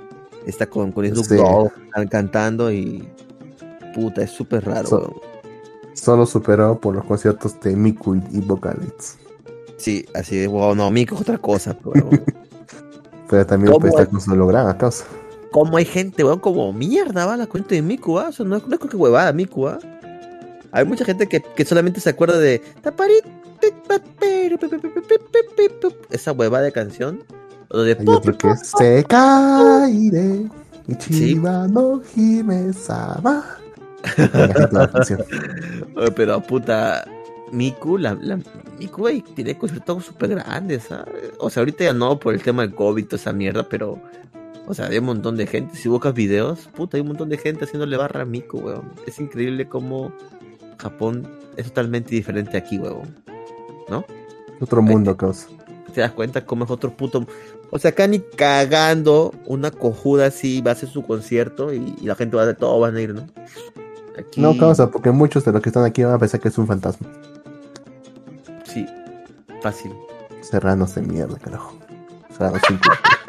Está con, con Snoop Dogg cantando y. Puta, es súper raro, Solo superado por los conciertos de Miku y, Vocalites. Sí, así de, wow, no, Miku es otra cosa, pero... también puede estar con su holograma, causa. ¿Cómo hay gente, weón, como mierda, va la cuenta de Miku, ah? no, es, no que huevada Miku, ah. Hay mucha gente que, que solamente se acuerda de esa huevada de canción. O de Hay otro que se cae Ichiba no Hime-sama. Pero puta, Miku, la, la Miku, tiene conciertos súper grandes, ¿sabes? O sea, ahorita ya no por el tema del COVID, toda esa mierda, pero. O sea, hay un montón de gente. Si buscas videos, puta, hay un montón de gente haciéndole barra a Miku, weón. Es increíble cómo Japón es totalmente diferente aquí, weón. ¿No? Otro mundo, causa. ¿Te das cuenta cómo es otro puto? O sea, acá ni cagando una cojuda así va a hacer su concierto y, la gente va a todo van a ir, ¿no? No, causa, porque muchos de los que están aquí van a pensar que es un fantasma. Sí, fácil. Serranos de mierda, carajo.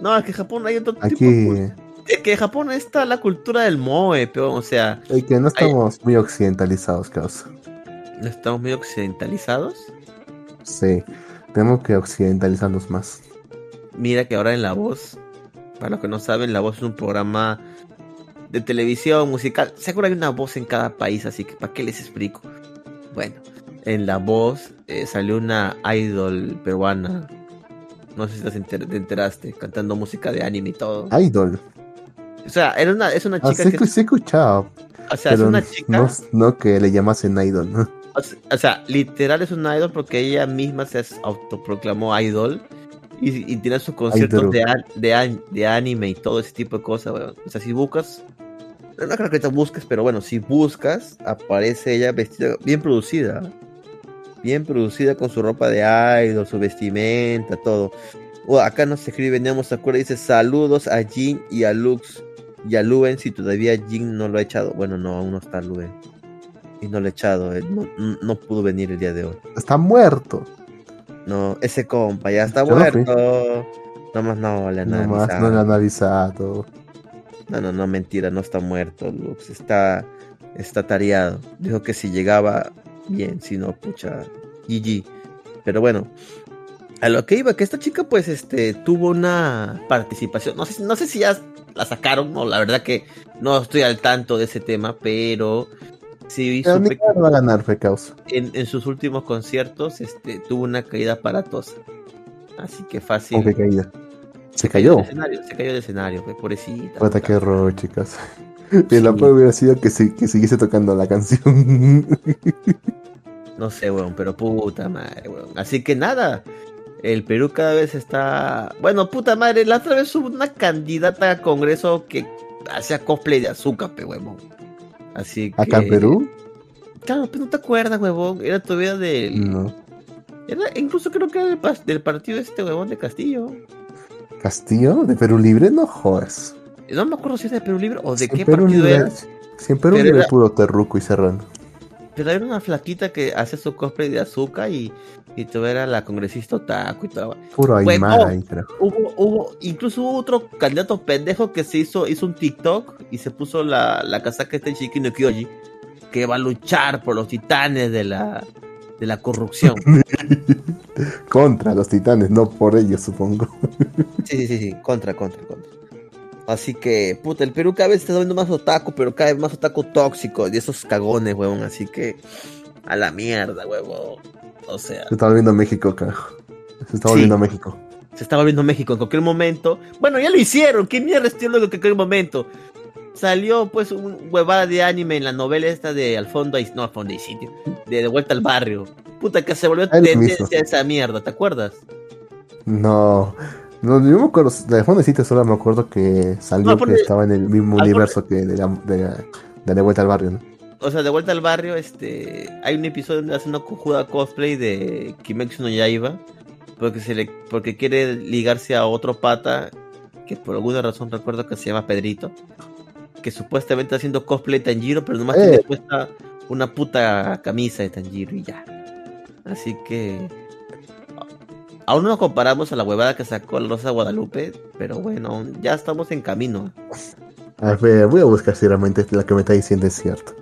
no, es que Japón hay otro aquí... tipo. Es que Japón está la cultura del moe, pero, o sea. Es que no estamos muy occidentalizados, causa. ¿No estamos muy occidentalizados? Sí, tenemos que occidentalizarnos más. Mira que ahora en La Voz, para los que no saben, La Voz es un programa de televisión musical. Seguro hay una voz en cada país, así que ¿para qué les explico? Bueno, en La Voz eh, salió una idol peruana. No sé si te enteraste, cantando música de anime y todo. Idol. O sea, era una, es una ah, chica ah, que... he escuchado. O sea, es una chica... No, no que le llamasen idol, ¿no? O sea, literal es una idol porque ella misma se autoproclamó idol y, tiene sus conciertos de, de, de, anime y todo ese tipo de cosas, O sea, si buscas, no creo que te busques, pero bueno, si buscas, aparece ella vestida, bien producida. Bien producida con su ropa de idol, su vestimenta, todo. acá nos escribe, veníamos acuerdo, dice saludos a Jin y a Lux y a Luen si todavía Jin no lo ha echado. Bueno, no, aún no está Luen y no lo he echado. Eh, no, pudo venir el día de hoy. Está muerto. No, ese compa ya está muerto. No más no le han avisado. No le han avisado. No, no, no, mentira, no está muerto. Lux está, está tareado. Dijo que si llegaba bien, si no, pucha, GG. Pero bueno, a lo que iba, que esta chica pues este tuvo una participación. No sé, no sé si ya la sacaron, no, la verdad que no estoy al tanto de ese tema, pero Sí, va a ganar, fue causa. En, sus últimos conciertos este, tuvo una caída aparatosa. Así que fácil. qué caída? ¿Se cayó? se cayó del escenario, fue pobrecita. Puta, qué error, chicas. Y la prueba hubiera sido que, que siguiese tocando la canción. no sé, weón, pero puta madre, weón. Así que nada, el Perú cada vez está. Bueno, puta madre, la otra vez hubo una candidata a Congreso que hacía cosplay de azúcar, pe, weón. Así que... ¿Acá en Perú? Claro, pero no te acuerdas, huevón. Era todavía del. No. Era, incluso creo que era del, partido de este huevón de Castillo. ¿Castillo? ¿De Perú Libre? No jodas. No me acuerdo si era de Perú Libre o de qué partido era. Si en Perú Libre era... puro Terruco y Serrano. Pero era una flaquita que hace su cosplay de azúcar y, y tú era la congresista otaku y todo. Puro Aymara hubo, hubo, incluso hubo otro candidato pendejo que se hizo, hizo un TikTok y se puso la, la casaca este Shiki no Kyoji que va a luchar por los titanes de la, de la corrupción. contra los titanes, no por ellos, supongo. sí, sí, sí, sí, contra, contra, contra. Así que, puta, el Perú cada vez está viendo más otaku, pero cada vez más otaku tóxico, y esos cagones, huevón. Así que, a la mierda, huevón. O sea. Se está volviendo México, carajo. Se está volviendo México. Se está volviendo México en cualquier momento. Bueno, ya lo hicieron. ¿Qué mierda estoy en cualquier momento? Salió, pues, un huevada de anime en la novela esta de Al fondo hay, no, al fondo hay sitio. De, de vuelta al barrio. Puta, que se volvió tendencia esa mierda, ¿te acuerdas? No. No, yo me acuerdo, de Fondecita solo me acuerdo que salió que estaba en el mismo universo que de, la, de, de, Vuelta al Barrio, ¿no? O sea, de Vuelta al Barrio, este, hay un episodio donde hace una conjuda cosplay de Kimetsu no Yaiba, porque, se le, porque quiere ligarse a otro pata, que por alguna razón recuerdo que se llama Pedrito, que supuestamente está haciendo cosplay de Tanjiro, pero nomás tiene eh. puesta una puta camisa de Tanjiro y ya. Así que Aún no comparamos a la huevada que sacó la Rosa Guadalupe, pero bueno, ya estamos en camino. A ver, voy a buscar si realmente la que me está diciendo es cierto.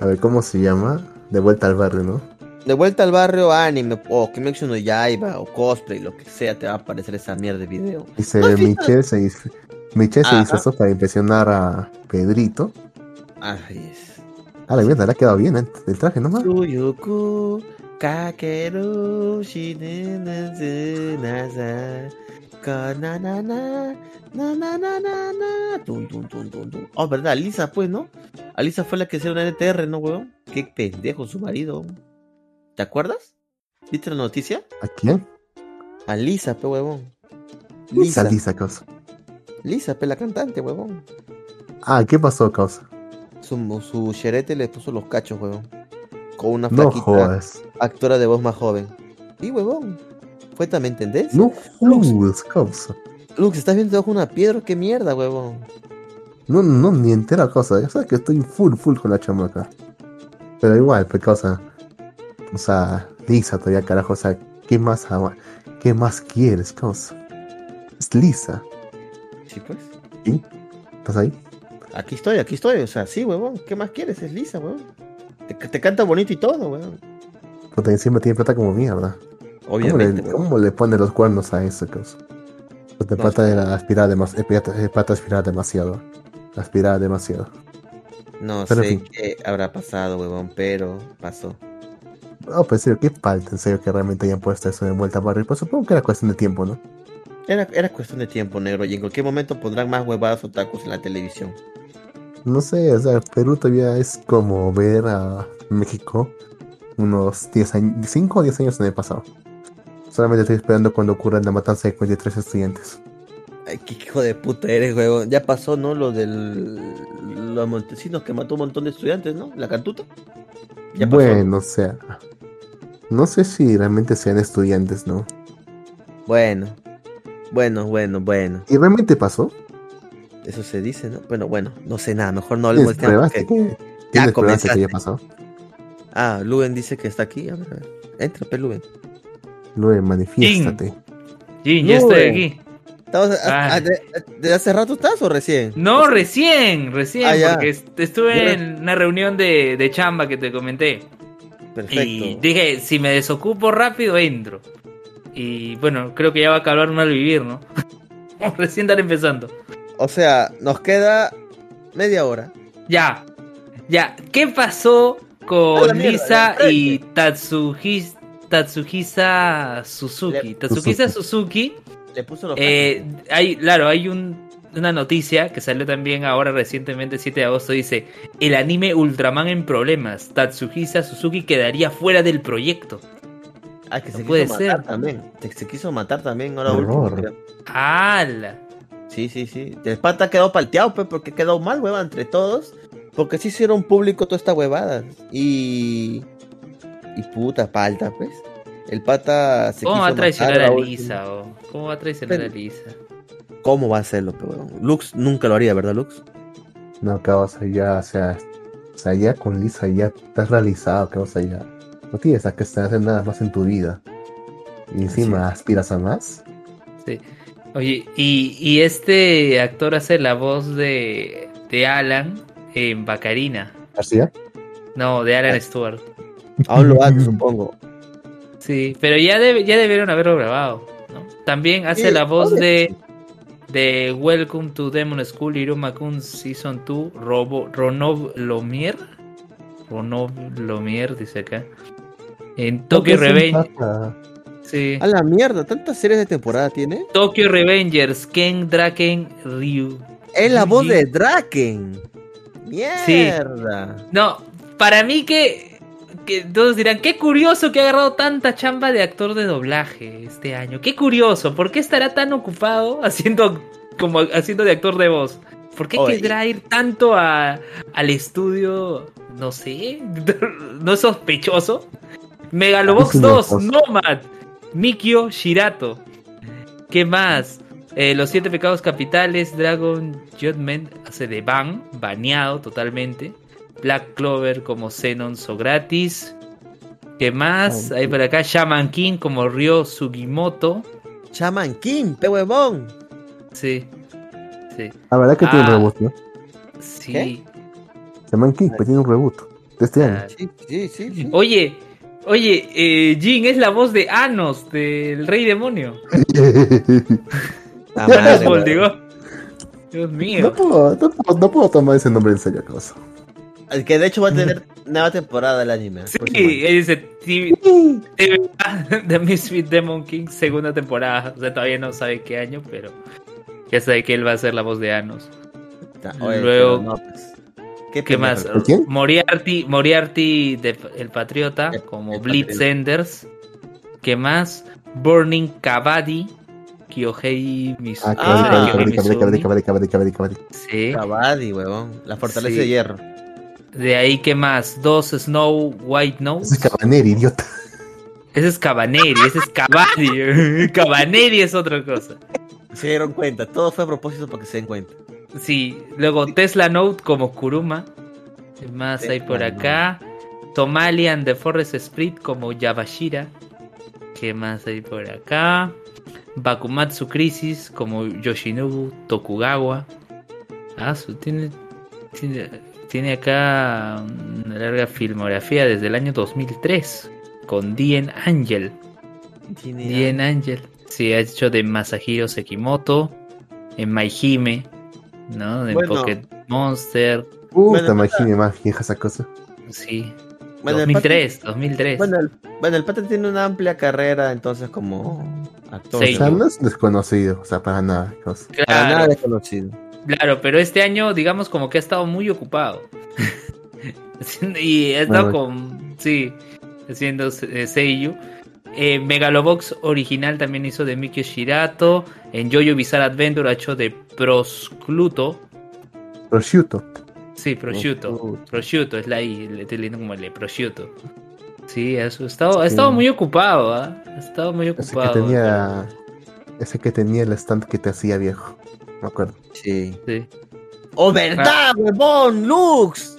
A ver, ¿cómo se llama? De vuelta al barrio, ¿no? De vuelta al barrio, anime, o Kimetsu no Yaiba, o cosplay, lo que sea, te va a aparecer esa mierda de video. Dice, Michelle se, hizo, Michelle se hizo eso para impresionar a Pedrito. Así es. Ah, la mierda, le ha quedado bien ¿eh? el traje nomás. Tsuyuku, kakeru, shinenazunasa, kananana, na na na na na, tum tum tum tum tum. Oh, verdad, Alisa pues, ¿no? Alisa fue la que hizo una NTR, ¿no, weón? Qué pendejo su marido. ¿Te acuerdas? ¿Viste la noticia? ¿A quién? A Lisa, pe huevón. Lisa, Lisa, causa. Lisa, pe la cantante, huevón. Ah, ¿qué pasó, causa? Su, su xerete le puso los cachos, huevón. Con una flaquita actora de voz más joven. Sí, huevón. ¿Fue también tendencia? No jodas, causa. Lux, ¿estás viendo debajo de una piedra? ¿Qué mierda, huevón? No, no, ni entera cosa. Ya sabes que estoy full, full con la chamaca. Pero igual, pues, causa. O sea, Lisa todavía, carajo. O sea, ¿qué más? ¿Qué más quieres, causa? Es Lisa. Sí, pues. ¿Sí? ¿Estás ahí? Aquí estoy, aquí estoy. O sea, sí, huevón. ¿Qué más quieres? Es Lisa, huevón. Te, te canta bonito y todo, huevón. Porque encima tiene plata como mierda. ¿Cómo Obviamente, le, cómo le pone los cuernos a eso? Pues de No plata era aspirar demasiado. Plata aspirar demasiado. Aspirar demasiado. No Pero en sé fin. qué habrá pasado, huevón, pero pasó. No, pues en serio, qué falta, en serio, que realmente hayan puesto eso de vuelta a barrio. Pues supongo que era cuestión de tiempo, ¿no? Era, era cuestión de tiempo, negro, y en cualquier momento pondrán más huevadas otakus en la televisión. No sé, o sea, Perú todavía es como ver a México unos 10 años, 5 o 10 años en el pasado. Solamente estoy esperando cuando ocurra la matanza de 43 estudiantes. Ay, qué hijo de puta eres, huevón. Ya pasó, ¿no? Lo del. Los montesinos que mató un montón de estudiantes, ¿no? La cantuta. Ya pasó. Bueno, o sea, no sé si realmente sean estudiantes, ¿no? Bueno. Bueno, bueno, bueno. ¿Y realmente pasó? Eso se dice, ¿no? Bueno, bueno, no sé nada. Mejor no hablemos ¿Tienes del tema. de porque- que, ¿tienes pruebas de que comenzaste. haya pasado? Ah, Luben dice que está aquí. A ver, a ver. Entra, pe, Luben. Luego manifiéstate. Jin, ya estoy aquí. ¿Estabas a- Ah. a- de, de hace rato estás o recién? No, recién, recién, Ah, ya. porque est- estuve en una reunión de, de chamba que te comenté. Perfecto. Y dije, si me desocupo rápido, entro. Y bueno, creo que ya va a acabar mal vivir, ¿no? recién estar empezando. O sea, nos queda media hora. Ya, ya. ¿Qué pasó con mierda, Lisa y Tatsuhis, Tatsuhisa Suzuki? Le- Tatsuhisa Suzuki, Le puso los eh, hay, claro, hay un, una noticia que salió también ahora recientemente, 7 de agosto, dice, el anime Ultraman en problemas, Tatsuhisa Suzuki quedaría fuera del proyecto. Ah, que No se puede quiso ser. matar también. Se, se quiso matar también ahora. ¡Hala! Sí, sí, sí. El pata quedó palteado, pues, porque quedó mal, hueva, entre todos. Porque sí hicieron público toda esta huevada. Y. Y puta palta, pues. El pata se ¿Cómo quiso va a traicionar a. Lisa? oh? ¿Cómo va a traicionar Pero- a Lisa? ¿Cómo va a hacerlo, pe, huevón? Lux nunca lo haría, ¿verdad, Lux? No, que o sea, ya, o sea, o sea, ya con Lisa ya estás realizado, que o sea, ya no tienes a que hacer nada más en tu vida. Y encima aspiras a más. Sí. Oye, y, y este actor hace la voz de, de Alan en Bacarina. ¿García? No, de Alan Stewart. Aún lo hace, supongo. Sí, pero ya, debe- ya debieron haberlo grabado. ¿no? También hace la voz de, de Welcome to Demon School Iruma-kun Season 2, Robo, Ronov Lomier. Ronov Lomier, dice acá. En Tokyo Revengers. Sí. A la mierda, ¿tantas series de temporada tiene? Tokyo Revengers, Ken Draken Ryu. Es la voz de Draken. Mierda. No, para mí que, que todos dirán, qué curioso que ha agarrado tanta chamba de actor de doblaje este año. Qué curioso, ¿por qué estará tan ocupado haciendo como haciendo de actor de voz? ¿Por qué Oye. querrá ir tanto a, al estudio? No sé, no es sospechoso. Megalobox Es una 2, cosa. Nomad, Mikio Shirato. ¿Qué más? Eh, los siete pecados capitales, Dragon Judgment hace de Ban, baneado totalmente. Black Clover como Xenon Sogratis. ¿Qué más? Ah, Hay por acá Shaman King como Ryo Sugimoto. Shaman King, pe huevón. Sí. Sí. La verdad que tiene Ah. robot, ¿no? Sí. Shaman King, pues tiene un reboot de este año. Ah, Sí, sí, sí. sí. Oye, oye, eh, Jin es la voz de Anos, del Rey Demonio. Anos madre, Boldigó. Dios mío. No puedo, no, puedo, no puedo tomar ese nombre en serio, cosa. Que de hecho va a tener nueva temporada del anime. Sí, dice TV, The Misfit Demon King, segunda temporada. O sea, todavía no sabe qué año, pero ya sabe que él va a ser la voz de Anos. Oye, Luego- no, pues. ¿Qué, ¿Qué más? ¿De quién? Moriarty, Moriarty de El Patriota, El- como el Blitz Patriota. Enders. ¿Qué más? Burning Kabaddi, Kyohei Mizu- Ah, Ah, Mizumi. cabari, cabari, cabari, cabari. Sí. Kabaddi, huevón. La fortaleza Sí. de hierro. De ahí, ¿qué más? Dos Snow White Nose. Ese es Cabaneri, idiota. Ese es Cabaneri, ese es Kabaddi. Cabaneri es otra cosa. Se dieron cuenta. Todo fue a propósito para que se den cuenta. Sí, luego Tesla Note como Kuruma. ¿Qué más hay por acá? Tomalian de Forest Sprit como Yabashira. ¿Qué más hay por acá? Bakumatsu Crisis como Yoshinobu Tokugawa. Ah, su- tiene, tiene, tiene acá una larga filmografía desde el año 2003 con Dien Angel. Dien Angel. Sí, ha hecho de Masahiro Sekimoto, en Maihime, ¿no? En Bueno. Pocket Monster. Puta, Bueno, imagínate más vieja esa cosa. Sí. Bueno, el 2003, 2003. Bueno, el, bueno, el pata tiene una amplia carrera entonces como actor. Sí. O sea, no es desconocido, o sea, para nada. cosa. Para claro, nada desconocido. claro, pero este año, digamos, como que ha estado muy ocupado. y ha estado Bueno. con. Sí, haciendo eh, Seiyu. Eh, Megalobox original también hizo de Mikio Shirato. En Jojo Bizarre Adventure ha hecho de Proscluto. Prosciutto. Sí, prosciutto. Prosciutto. Prosciutto es la I, estoy leyendo como el de prosciutto. Sí, ha estado, ha estado Sí. muy ocupado, ¿ah? Ha estado muy Ese que ocupado. tenía. Ese que tenía el stand que te hacía viejo. Me acuerdo. Sí. Sí. ¡Oh, verdad, huevón! ¡Lux!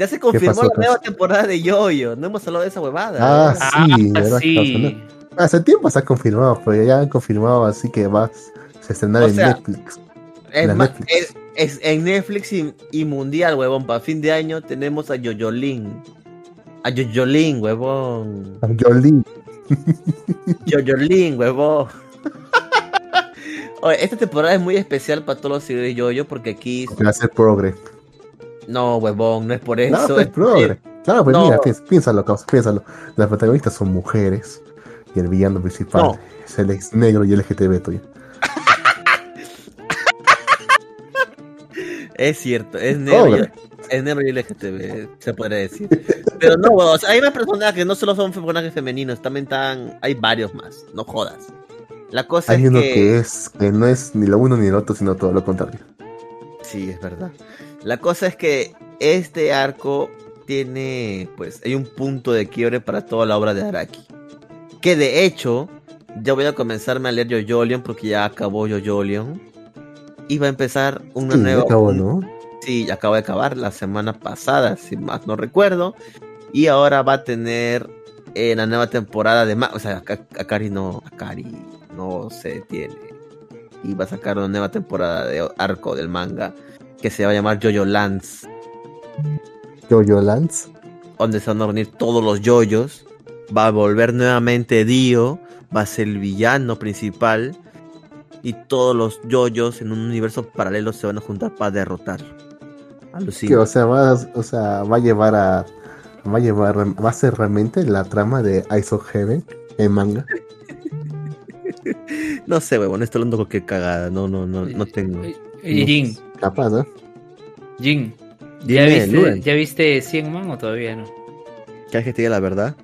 Ya se confirmó pasó, la nueva pues? temporada de Yoyo. No hemos hablado de esa huevada. Ah, ¿verdad? Sí, ah, ¿verdad? sí. Hace tiempo se ha confirmado, pero ya han confirmado, así que va a estrenar O en sea, Netflix. Es la más, Netflix. es, es en Netflix y, y mundial, huevón. Para fin de año tenemos a Yoyolin. A Yoyolin, huevón. Jolie. Yoyolin, huevón. Oye, esta temporada es muy especial para todos los seguidores de Yoyo porque aquí. Va a ser progre. No, huevón, no es por No, eso. pues es- progre. Claro, pues No. mira, piénsalo, causa, piénsalo. Las protagonistas son mujeres y el villano principal No. es el ex negro y LGTB tuyo. Es cierto, es negro, y, es negro y LGTB, se podría decir. Pero no, huevón, o sea, hay más personajes que no solo son personajes femeninos, también están, hay varios más, no jodas. La cosa Hay es uno que... que es que no es ni lo uno ni el otro, sino todo lo contrario. Sí, es verdad. La cosa es que este arco tiene, pues, hay un punto de quiebre para toda la obra de Araki. Que de hecho, ya voy a comenzarme a leer Yoyolion porque ya acabó Yoyolion. Y va a empezar una Sí, nueva... acabó, ¿no? Sí, acabo de acabar la semana pasada, si más no recuerdo. Y ahora va a tener eh, la nueva temporada de... Ma o sea, Aka- Akari no... Akari no se detiene. Y va a sacar una nueva temporada de arco del manga que se va a llamar Jojo Lands. Jojo Lance. Donde se van a reunir todos los yoyos. Va a volver nuevamente Dio. Va a ser el villano principal. Y todos los yoyos en un universo paralelo se van a juntar para derrotar. Que, o sea, va, a- o sea, va a llevar a. Va a llevar. Va a ser realmente la trama de Ice of Heaven en manga. No sé, huevón, estoy hablando cualquier cagada. No, no, no, no tengo. Eh, Jin, Capaz, ¿eh? Jin, ¿ya viste, ¿ya viste 100 man o todavía no? ¿quieres que te diga la verdad?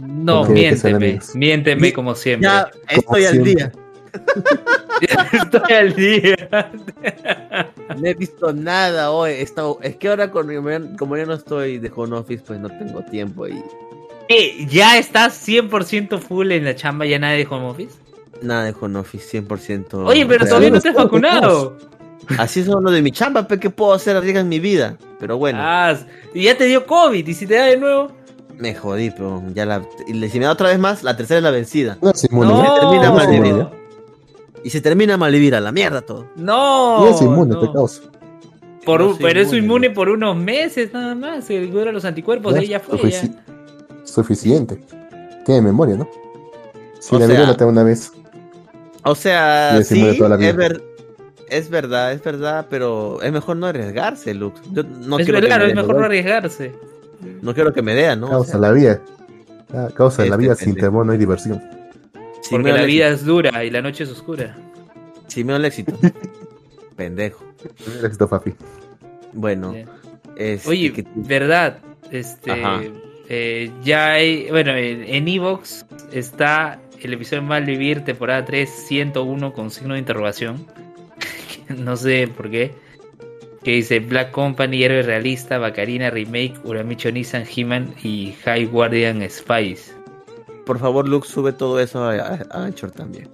No, miénteme, miénteme Mi- como siempre. Ya, estoy al siempre. día. Estoy al día. No he visto nada hoy. He estado- Es que ahora, con, como ya no estoy de home office, pues no tengo tiempo y Eh, ¿Ya estás 100% full en la chamba? ¿Ya nadie de home office? Nada de home office, 100%. Oye, pero real. todavía no te has vacunado. Así es lo de mi chamba, pe, ¿qué puedo hacer arriesga en mi vida? Pero bueno, Ah, y ya te dio COVID. ¿Y si te da de nuevo? me jodí, pero ya la. Y le- si me da otra vez más, la tercera es la vencida. No es inmune. No, ¿no? termina No mal. Y se termina mal vivir a la mierda todo. No. No es inmune, no. te causa. Por pero es inmune por unos meses nada más. Se cura los anticuerpos, de ella fue. Suficiente. Tiene memoria, ¿no? Si la sea, la una vez. O sea, sí, es, es, verdad, es verdad, pero es mejor no arriesgarse, Lux. no es verdad, es mejor no arriesgarse. No quiero que me vean, ¿no? Causa la vida. Causa la vida sin temor no hay diversión. Porque la vida es dura y la noche es oscura. Sí, me el éxito. Pendejo. El éxito, papi. Bueno. Este, Oye, verdad. Este. Eh, ya hay. Bueno, en Evox está el episodio Mal Vivir, temporada 3, 101, con signo de interrogación. no sé por qué. Que dice Black Company, Héroe Realista, Bacarina, Remake, Uramicho Nissan, He-Man y High Guardian Spice. Por favor, Luke, sube todo eso a, Anchor también.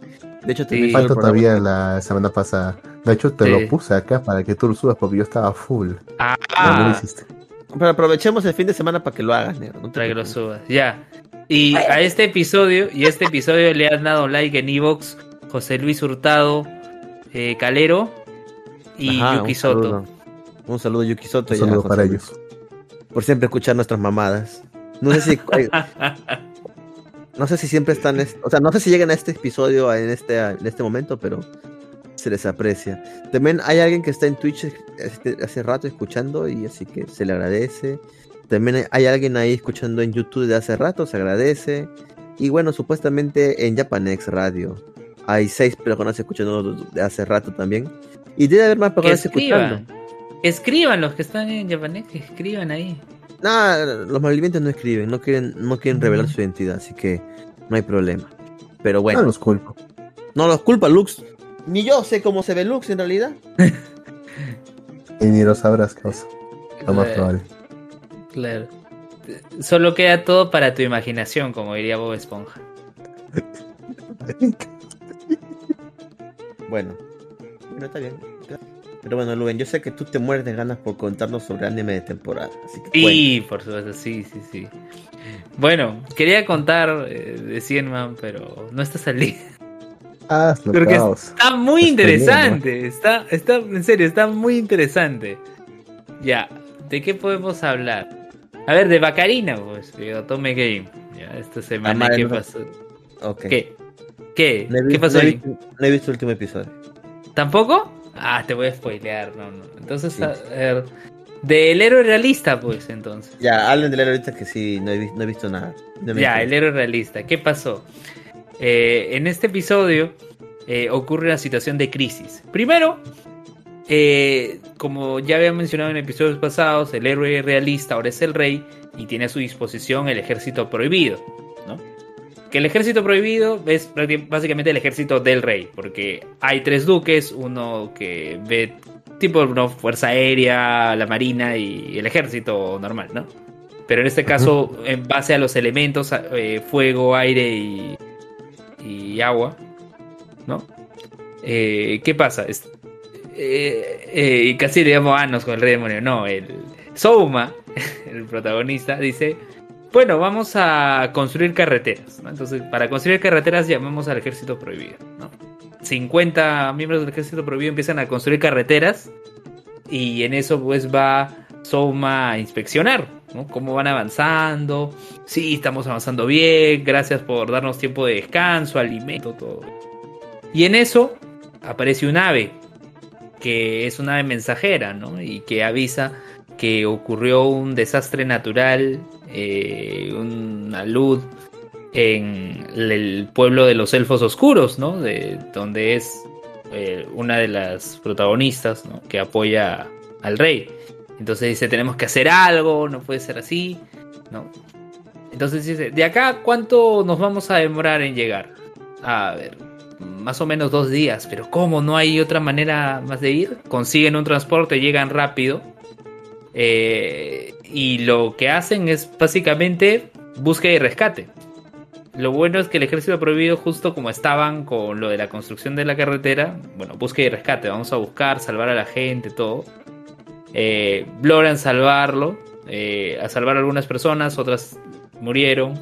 De hecho, te falta todavía la semana pasada. De hecho, te lo puse acá para que tú lo subas porque yo estaba full. Ah, no lo hiciste. Pero aprovechemos el fin de semana para que lo hagas, negro. para que lo subas, ya. Y a este episodio, y a este episodio le han dado like en Evox José Luis Hurtado, eh, Calero y Yuki Soto. Un saludo, Yuki Soto. Un saludo para ellos. Por siempre escuchar nuestras mamadas. No sé si. no sé si siempre están. O sea, no sé si llegan a este episodio en este, en este momento, pero se les aprecia. También hay alguien que está en Twitch este, hace rato escuchando y así que se le agradece. También hay alguien ahí escuchando en YouTube de hace rato, se agradece. Y bueno, supuestamente en Japanex Radio hay seis personas escuchando de hace rato también. Y debe haber más personas escuchando. Escriban los que están en Japanex, escriban ahí. Nada, los malvivientes no escriben, no quieren, no quieren revelar su identidad, así que no hay problema. Pero bueno. No los culpo. No los culpa Lux. Ni yo sé cómo se ve Lux en realidad. y ni lo sabrás, causa. Lo más probable. Claro. Solo queda todo para tu imaginación, como diría Bob Esponja. bueno. Bueno, está bien. Pero bueno, Luven, yo sé que tú te mueres de ganas por contarnos sobre anime de temporada. sí, por supuesto, sí, sí, sí. Bueno, quería contar eh, de Cienman, pero no está saliendo. Ah, Porque está muy interesante. Está, está, en serio, está muy interesante. Ya, ¿de qué podemos hablar? A ver, de Bacarina, pues, digo, Tome Game. Ya, esta semana, ¿qué pasó? ¿Qué? ¿Qué? ¿Qué pasó ahí? no he visto el último episodio. ¿Tampoco? Ah, te voy a spoilear, no, no. Entonces, a ver. Del héroe realista, pues, entonces. Ya, hablen del héroe realista que sí, no he, no he visto nada. ya, el héroe realista. ¿Qué pasó? Eh, en este episodio eh, ocurre una situación de crisis. Primero, eh, como ya había mencionado en episodios pasados, el héroe realista ahora es el rey y tiene a su disposición el ejército prohibido. ¿no? Que el ejército prohibido es básicamente el ejército del rey, porque hay tres duques, uno que ve tipo una fuerza aérea, la marina y el ejército normal, ¿no? Pero en este caso, en base a los elementos, fuego, aire y, y agua, ¿no? Eh, ¿Qué pasa? Eh, eh, y casi le llamo Anos con el rey demonio. No, el Souma, el protagonista, dice: Bueno, vamos a construir carreteras. Entonces, para construir carreteras llamamos al ejército prohibido. 50 miembros del ejército prohibido empiezan a construir carreteras. Y en eso, pues va Souma a inspeccionar ¿no? cómo van avanzando. Sí, estamos avanzando bien. Gracias por darnos tiempo de descanso, alimento, todo. Y en eso aparece un ave, que es una mensajera, ¿no? Y que avisa que ocurrió un desastre natural, eh, una luz en el pueblo de los elfos oscuros, ¿no? De donde es eh, una de las protagonistas. Que apoya al rey. Entonces dice, tenemos que hacer algo, no puede ser así, ¿no? Entonces dice, ¿de acá cuánto nos vamos a demorar en llegar? A ver, más o menos dos días, pero ¿cómo? ¿No hay otra manera más de ir? Consiguen un transporte, llegan rápido. Eh, y lo que hacen es básicamente búsqueda y rescate. Lo bueno es que el ejército prohibido, justo como estaban con lo de la construcción de la carretera, bueno, búsqueda y rescate, vamos a buscar, salvar a la gente, todo. Eh, logran salvarlo, eh, a salvar a algunas personas, otras murieron.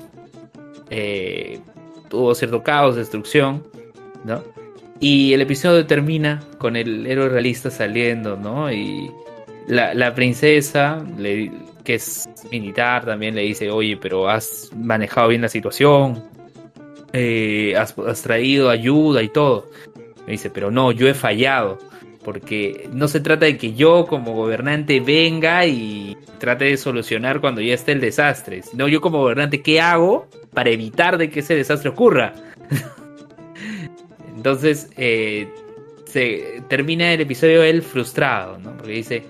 Tuvo cierto caos, destrucción. ¿No? Y el episodio termina con el héroe realista saliendo, ¿no? Y la, princesa, que es militar, también le dice, oye, pero has manejado bien la situación, eh, has, traído ayuda y todo. Me dice, pero no, yo he fallado. Porque no se trata de que yo como gobernante venga y trate de solucionar cuando ya esté el desastre. Sino yo como gobernante, ¿qué hago para evitar de que ese desastre ocurra? Entonces, eh, se termina el episodio él frustrado, ¿no? Porque dice,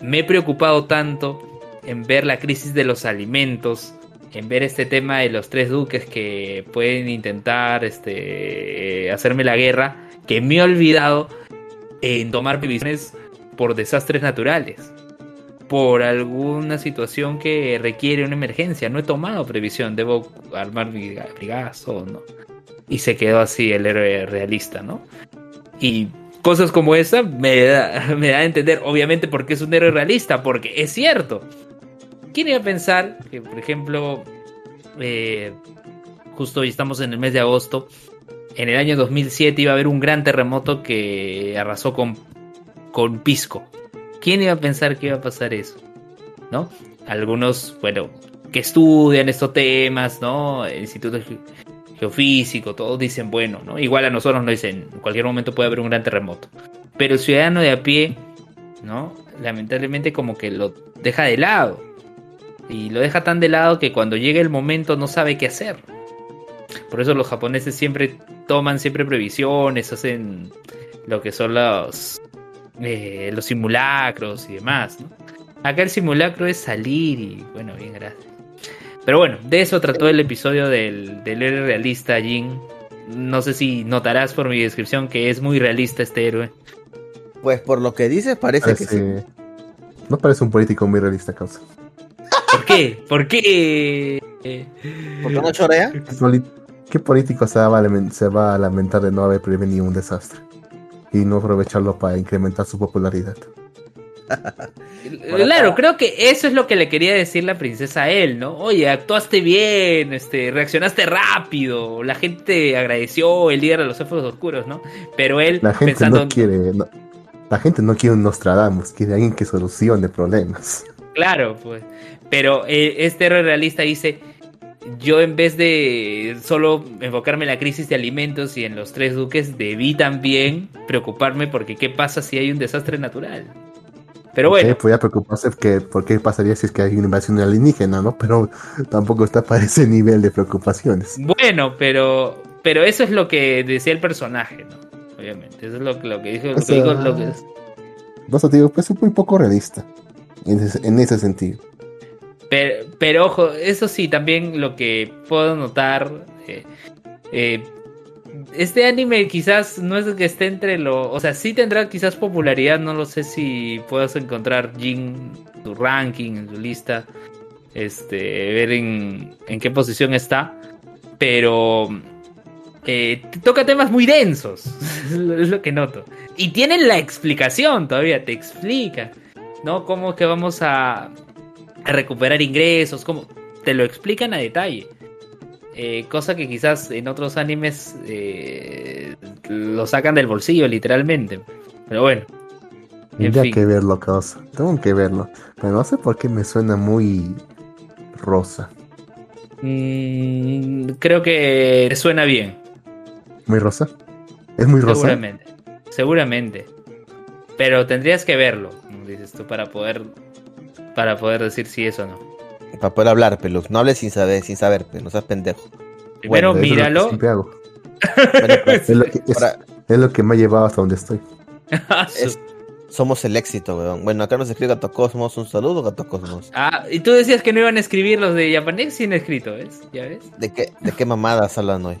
me he preocupado tanto en ver la crisis de los alimentos, en ver este tema de los tres duques que pueden intentar este, hacerme la guerra, que me he olvidado en tomar previsiones por desastres naturales, por alguna situación que requiere una emergencia. No he tomado previsión, debo armar mi brigazo, ¿no? Y se quedó así el héroe realista, ¿no? Y cosas como esa me da, me da a entender, obviamente, porque es un héroe realista, porque es cierto. ¿Quién iba a pensar que, por ejemplo, eh, justo hoy estamos en el mes de agosto, en el año 2007 iba a haber un gran terremoto que arrasó con, con Pisco? ¿Quién iba a pensar que iba a pasar eso? ¿No? Algunos, bueno, que estudian estos temas, ¿no? El Instituto Geofísico, todos dicen, bueno, ¿no? Igual a nosotros nos dicen, en cualquier momento puede haber un gran terremoto. Pero el ciudadano de a pie, ¿no? Lamentablemente como que lo deja de lado. Y lo deja tan de lado que cuando llega el momento no sabe qué hacer. Por eso los japoneses siempre toman siempre previsiones, hacen lo que son los, eh, los simulacros y demás. Acá el simulacro es salir y bueno, bien, gracias. Pero bueno, de eso trató el episodio del, del héroe realista Jin. No sé si notarás por mi descripción que es muy realista este héroe. Pues por lo que dices parece, que sí. No parece un político muy realista, causa. ¿Por qué? ¿Por qué? ¿Por qué no chorea? ¿Qué político se va, a se va a lamentar de no haber prevenido un desastre? Y no aprovecharlo para incrementar su popularidad. Claro, creo que eso es lo que le quería decir la princesa a él, ¿no? Oye, actuaste bien, este, reaccionaste rápido, la gente agradeció el líder de los elfos oscuros, ¿no? Pero él la gente pensando no quiere, la gente no quiere un Nostradamus, quiere alguien que solucione problemas. Claro, pues. Pero eh, este héroe realista dice, yo en vez de solo enfocarme en la crisis de alimentos y en los tres duques, debí también preocuparme porque qué pasa si hay un desastre natural. Pero bueno. Okay, podía preocuparse que, por qué pasaría si es que hay una invasión alienígena, ¿no? Pero tampoco está para ese nivel de preocupaciones. Bueno, pero, pero eso es lo que decía el personaje, ¿no? Obviamente, eso es lo, lo que dijo. Lo que dijo lo que es. No, te digo, pues es muy poco realista en ese, en ese sentido. Pero, ojo, eso sí, también lo que puedo notar. Eh, eh, este anime quizás no es que esté entre lo. O sea, sí tendrá quizás popularidad. No lo sé si puedas encontrar Jin tu ranking, en su lista. Este, ver en, en qué posición está. Pero. Eh, toca temas muy densos. es lo que noto. Y tienen la explicación todavía, te explica. ¿No? Cómo que vamos a recuperar ingresos, como te lo explican a detalle. Eh, cosa que quizás en otros animes eh, lo sacan del bolsillo, literalmente. Pero bueno. Tendría que verlo, causa. Tengo que verlo. Pero no sé por qué me suena muy rosa. Mm, creo que suena bien. ¿Muy rosa? ¿Es muy rosa? Seguramente. Seguramente. Pero tendrías que verlo, dices tú, para poder para poder decir si es o no. Para poder hablar, Pelus. No hables sin saber, sin saber, no seas pendejo. Primero míralo. Pues, es, lo que, me ha llevado hasta donde estoy. somos el éxito, weón. Bueno, acá nos escribe Gato Cosmos. Un saludo, Gato Cosmos. Ah, y tú decías que no iban a escribir los de japonés sin escrito, ¿ves? ¿Ya ves? ¿De qué, de qué mamadas hablan hoy?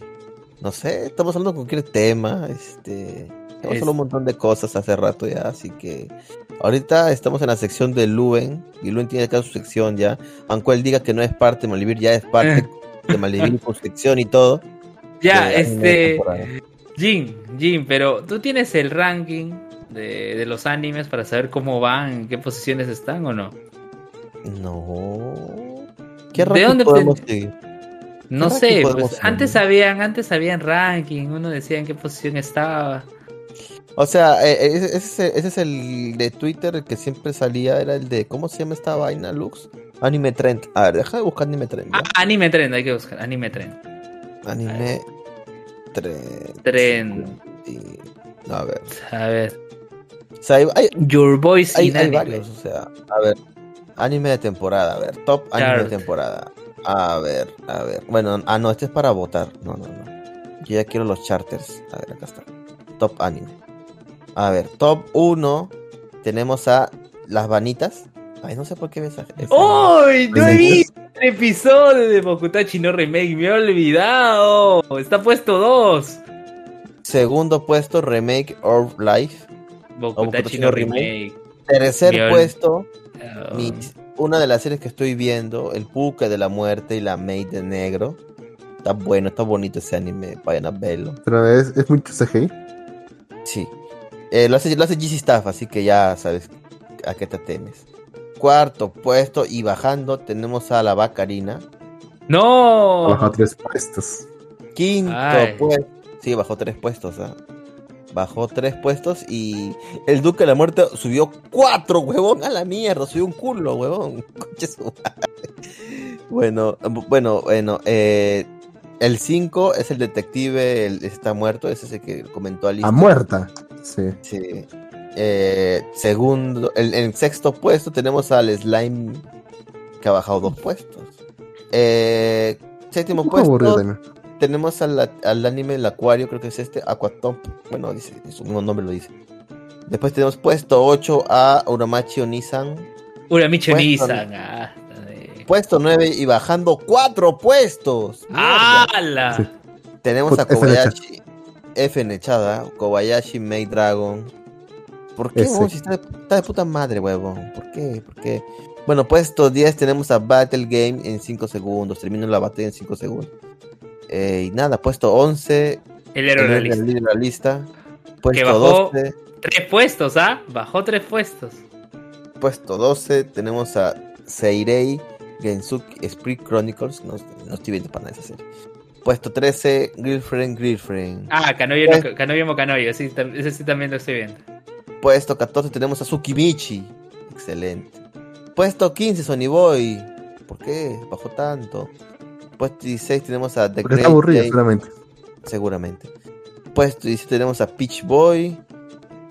No sé, estamos hablando de cualquier tema, este... Estamos hablando un montón de cosas hace rato ya, así que ahorita estamos en la sección de Luen y Luen tiene acá su sección ya, aunque él diga que no es parte de Malvivir, ya es parte de Malvivir con sección y todo. Ya, este Jin, Jin, pero tú tienes el ranking de, los animes para saber cómo van, en qué posiciones están o no? No. ¿Qué ranking ¿De dónde podemos seguir? No sé, pues, antes sabían, antes sabían ranking, uno decía en qué posición estaba. O sea, eh, eh, ese, ese, ese es el de Twitter que siempre salía, era el de, ¿cómo se llama esta vaina, Lux? Anime Trend. A ver, deja de buscar Anime Trend. Ah, anime Trend, hay que buscar. Anime Trend. Anime Trend. Trend. A ver. A ver. O sea, hay, Your Voice hay- in hay varios, o sea, a ver. Anime de temporada, a ver. Top anime de temporada. A ver, a ver. Bueno, ah, no, este es para votar. No, no, no. Yo ya quiero los charters. A ver, acá está. Top anime. A ver, top 1. Tenemos a Las Vanitas. Ay, no sé por qué ves ¡Uy! No he visto el episodio de Bokutachi no Remake. Me he olvidado. Está puesto dos. Segundo puesto, Remake of Life. Bokutachi Bokutachi no no Remake. Tercer puesto, mi- una de las series que estoy viendo, El Puka de la Muerte y la Maid de Negro. Está bueno, está bonito ese anime, vayan a verlo. Pero es, es mucho CGI. Sí. Eh, lo hace, lo hace GC Staff, así que ya sabes a qué te temes. Cuarto puesto y bajando tenemos a la Bacarina. ¡No! Bajó tres puestos. Quinto puesto. Sí, bajó tres puestos, ¿ah? Bajó tres puestos y el Duque de la Muerte subió cuatro, huevón, a la mierda, subió un culo, huevón. Bueno, bu- bueno, bueno, eh, el 5 es el detective, el, está muerto, ese es el que comentó Alicia. A muerta. Sí. Sí. Eh, segundo, en el sexto puesto tenemos al Slime que ha bajado dos puestos. Eh, séptimo aburrido puesto tenemos al, al anime El Acuario, creo que es este, Aquatomp. Bueno, dice, su mismo nombre lo dice. Después tenemos puesto 8 a Uramachi Onisan. Uramichi Puesto- Nisan. Ah, Puesto 9 y bajando 4 puestos. ¡Hala! Sí. Tenemos a Puta, F. F Nechada, Kobayashi Maid Dragon. ¿Por qué? Si está, de, está de puta madre, huevón. ¿Por qué? ¿Por qué? Bueno, puesto 10 tenemos a Battle Game en 5 segundos. Termino la batalla en 5 segundos. Eh, y nada, puesto 11. El héroe el realista. líder de la lista. Puesto bajó- 12. Tres puestos, ¿ah? Bajó tres puestos. Puesto 12 tenemos a Seirei Gensuki Spirit Chronicles. No, no estoy viendo para nada esa serie. Puesto 13, Girlfriend, Girlfriend. Ah, Kanoyo, Pues- no, Kanoyo Mokanoyo. Sí, ese sí también lo estoy viendo. Puesto 14 tenemos a Tsukimichi. Excelente. Puesto 15, Sony Boy. ¿Por qué? Bajó tanto. Puesto 16 tenemos a The Porque Great está aburrido Game, solamente. seguramente. Puesto 17 tenemos a Peach Boy.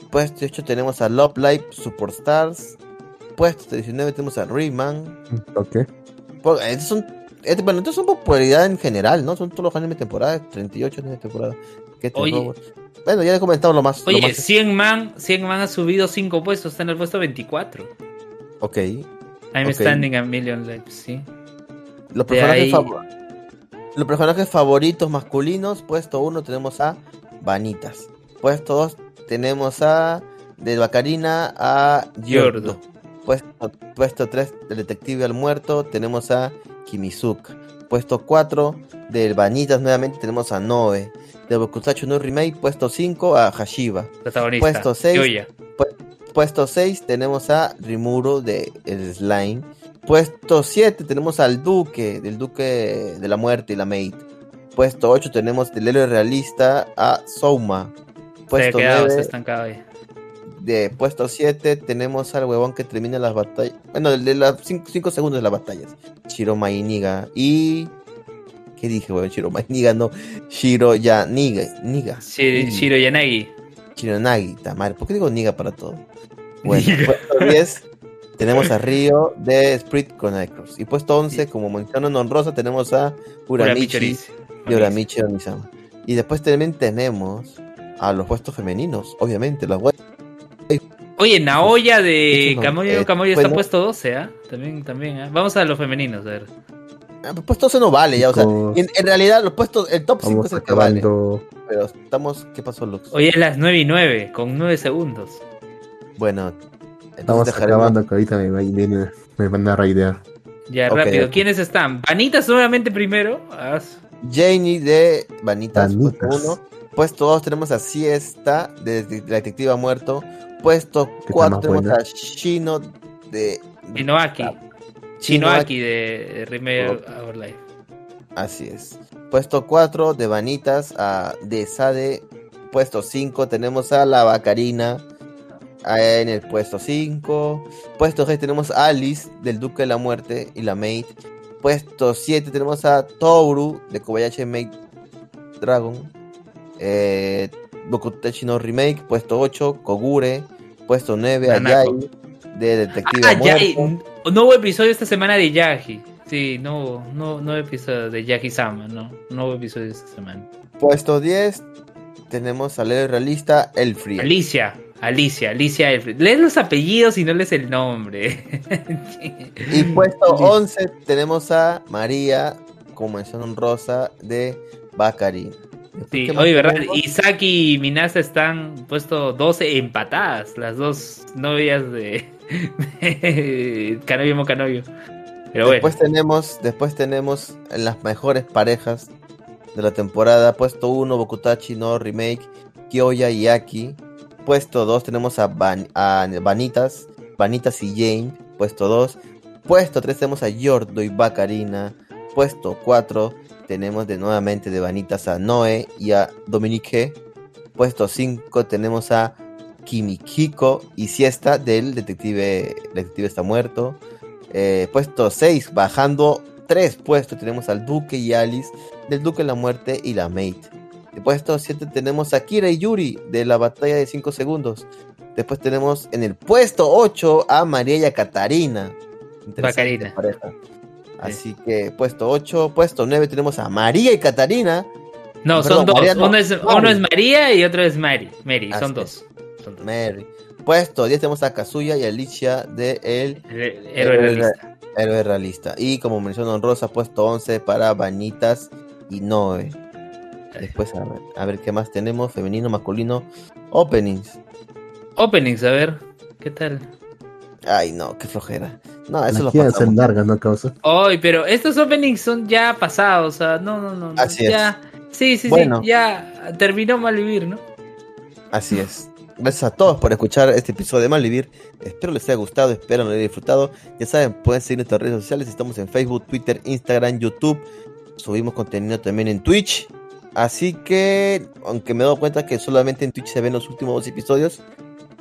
Puesto 18 tenemos a Love Live Superstars. Puesto 19 tenemos a Rayman. Ok. Pues, estos son, este- bueno, estos son popularidad en general, ¿no? Son todos los animes de temporada, 38 animes de temporada. ¿Qué te Oye. Bueno, ya he comentado lo más. lo Oye, más- 100 man, 100 man ha subido 5 puestos, está en el puesto 24. Ok. I'm Ok. standing a million lives, sí. Los personajes, ahí- los personajes favoritos masculinos, puesto 1 tenemos a Vanitas. Puesto 2 tenemos a de Bacarina a Giordo. Giordo. Puesto, puesto 3 del detective al muerto tenemos a Kimizuka. Puesto 4 del Vanitas nuevamente tenemos a Noe. De Bokutatsu no Remake, puesto 5 a Hashiba. Protagonista. Puesto seis. Yoya. Puesto 6 tenemos a Rimuro de el Slime. Puesto 7 tenemos al Duque, del Duque de la Muerte y la Maid. Puesto 8 tenemos del héroe realista a Souma. Se ha Puesto quedado, se ha 9, estancado ahí. De puesto 7 tenemos al huevón que termina las batallas. Bueno, de las 5 segundos de las batallas. Shiroma Iniga. Y. ¿Qué dije, huevón? Shiroma Iniga, no. Shiro ya Niga. Shiro, Shiro Yanagi. Shironagi, Tamar. ¿Por qué digo Niga para todo? Bueno, puesto 10 tenemos a Río de Spirit Chronicles. Y puesto 11, como mención honrosa, tenemos a Uramichi y Uramichi Onisama. Y después también tenemos a los puestos femeninos, obviamente, los hue- Oye, Naoya de no, Kamoyo eh, Kamoyo está bueno. puesto 12, ¿ah? También, también, ¿ah? Vamos a los femeninos, a ver. Ah, pues puesto 11 no vale, ya, o sea, en, en realidad los puestos, el top 5 Vamos es el que vale. Pero estamos, ¿qué pasó, Lux? Oye, es las 9 y 9, con 9 segundos. Bueno, Estamos acabando que ahorita me, va- viene- me van a raidear. Ya, Ok, rápido. ok. ¿Quiénes están? Vanitas nuevamente primero. Ah, Janie de Vanitas, puesto Vanitas. 1. Puesto 2 tenemos a Siesta de, de la detectiva muerto. Puesto ¿Qué 4 tal, tenemos buena? a Shino de Shinoaki. Shinoaki. Shinoaki de Remake Our Life. Así es. Puesto 4 de Vanitas a de Sade. Puesto puesto 5 tenemos a la Bacarina. En el puesto 5. Puesto 6 tenemos a Alice del Duque de la Muerte y la Maid. Puesto 7 tenemos a Toru de Kobayashi Maid Dragon. Eh, Bokutechi no Remake. Puesto 8, Kogure. Puesto 9, Ayai de Detective ah, Muerto. Nuevo episodio esta semana de Yagi. Sí, no, no, no episodio de Yagi Sama, no. Nuevo episodio esta semana. Puesto 10, tenemos a leer realista El Frío. Alicia, Alicia, Alicia Elfrid. Lees los apellidos y no lees el nombre. y puesto 11 tenemos a María, como mención rosa de Bacari. Sí, oye, ¿verdad? Isaki y Minasa están puesto 12 empatadas, las dos novias de, de Canovio Mocanovio. Pero después tenemos, después tenemos las mejores parejas de la temporada. Puesto 1, Bokutachi no Remake, Kyoya y Aki. Puesto 2 tenemos a, Vanitas, Vanitas y Jane. Puesto 2. Puesto 3 tenemos a Yordo y Bacarina. Puesto 4 tenemos de nuevamente de Vanitas a Noé y a Dominique. Puesto 5 tenemos a Kimikiko y Siesta del detective, detective está muerto. Eh, puesto 6, bajando 3 puestos, tenemos al Duque y Alice del Duque la Muerte y la Mate. En puesto 7 tenemos a Kira y Yuri de la batalla de 5 segundos. Después tenemos en el puesto 8 a María y a Catarina. Bacarina. Así que puesto 8, puesto 9 tenemos a María y Catarina. No, son dos. uno, es, María y otro es Mary. Mary, son dos. Mary. Puesto 10 tenemos a Kazuya y Alicia de el, héroe realista. Héroe realista. Y como mencionó Rosa, puesto 11 para Vanitas y Noe. Después a ver, a ver qué más tenemos, femenino, masculino, openings. Openings, a ver, ¿qué tal? Ay, no, qué flojera. No, eso lo pasamos. ser largas, ¿no, causa? Ay, pero estos openings son ya pasados, o sea, no, no, no. Así ya, Sí, sí, sí, ya terminó Malvivir, ¿no? Así es. Gracias a todos por escuchar este episodio de Malvivir. Espero les haya gustado, espero lo hayan disfrutado. Ya saben, pueden seguir nuestras redes sociales. Estamos en Facebook, Twitter, Instagram, YouTube. Subimos contenido también en Twitch. Así que, aunque me he dado cuenta que solamente en Twitch se ven los últimos dos episodios,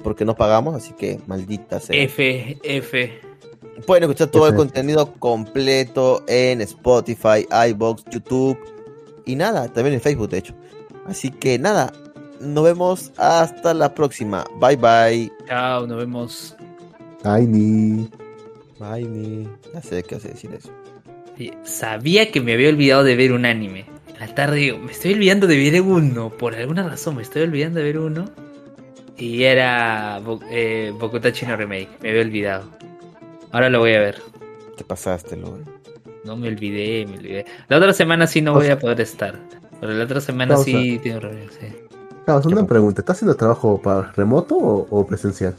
porque no pagamos, así que maldita sea. F, F. Pueden escuchar todo el contenido completo en Spotify, iBox, YouTube y nada, también en Facebook, de hecho. Así que nada, nos vemos hasta la próxima. Bye bye. Chao, nos vemos. Bye, ni. Bye, ni. Ya sé qué hace decir eso. Sabía que me había olvidado de ver un anime. la tarde digo, me estoy olvidando de ver uno. Por alguna razón me estoy olvidando de ver uno. Y era eh, no Remake. Me había olvidado. Ahora lo voy a ver. Te pasaste, lo No me olvidé, me olvidé. La otra semana sí no voy a poder estar. Pero la otra semana sí tengo reunión, sí. Claro, una pregunta. ¿Estás haciendo trabajo para remoto o, presencial?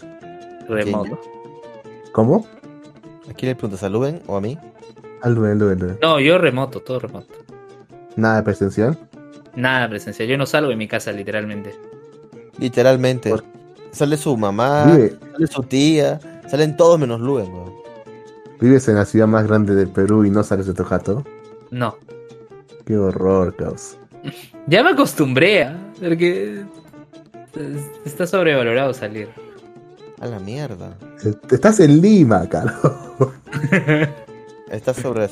Remoto. ¿Cómo? ¿A quién le preguntas? ¿A Luben o a mí? A Luben, Luben, No, yo remoto, todo remoto. ¿Nada presencial? Nada presencial. Yo no salgo de mi casa, literalmente. Literalmente. Sale su mamá, sale su tía, salen todos menos Luben, ¿Vives en la ciudad más grande del Perú y no sales de tu jato? No. Qué horror, caos. Ya me acostumbré, ¿eh? porque está sobrevalorado salir. A la mierda. Estás en Lima, caro. Está sobre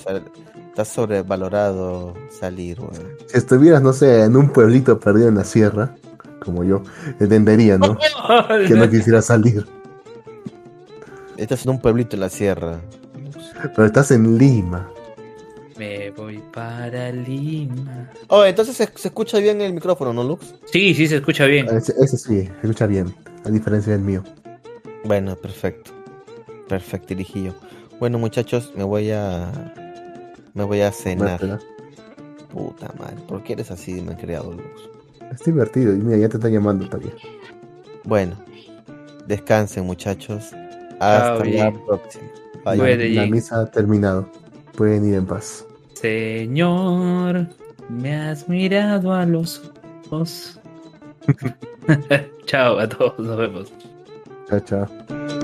está sobrevalorado salir, güey. Si estuvieras, no sé, en un pueblito perdido en la sierra, como yo, entendería, ¿no? que no quisiera salir. Estás en un pueblito en la sierra. Pero estás en Lima. Me voy para Lima. Oh, entonces se, escucha bien el micrófono, ¿no, Lux? Sí, sí, se escucha bien. Ese, sí, se escucha bien, a diferencia del mío. Bueno, perfecto. Perfecto, yo. Bueno, muchachos, me voy a. Me voy a cenar. Puta madre, ¿por qué eres así, me he creado, Lux? Es divertido, y mira, ya te está llamando también. Bueno, descansen, muchachos. Hasta la próxima. La misa ha terminado. Pueden ir en paz. Señor, me has mirado a los ojos. chao a todos, nos vemos. Chao, chao.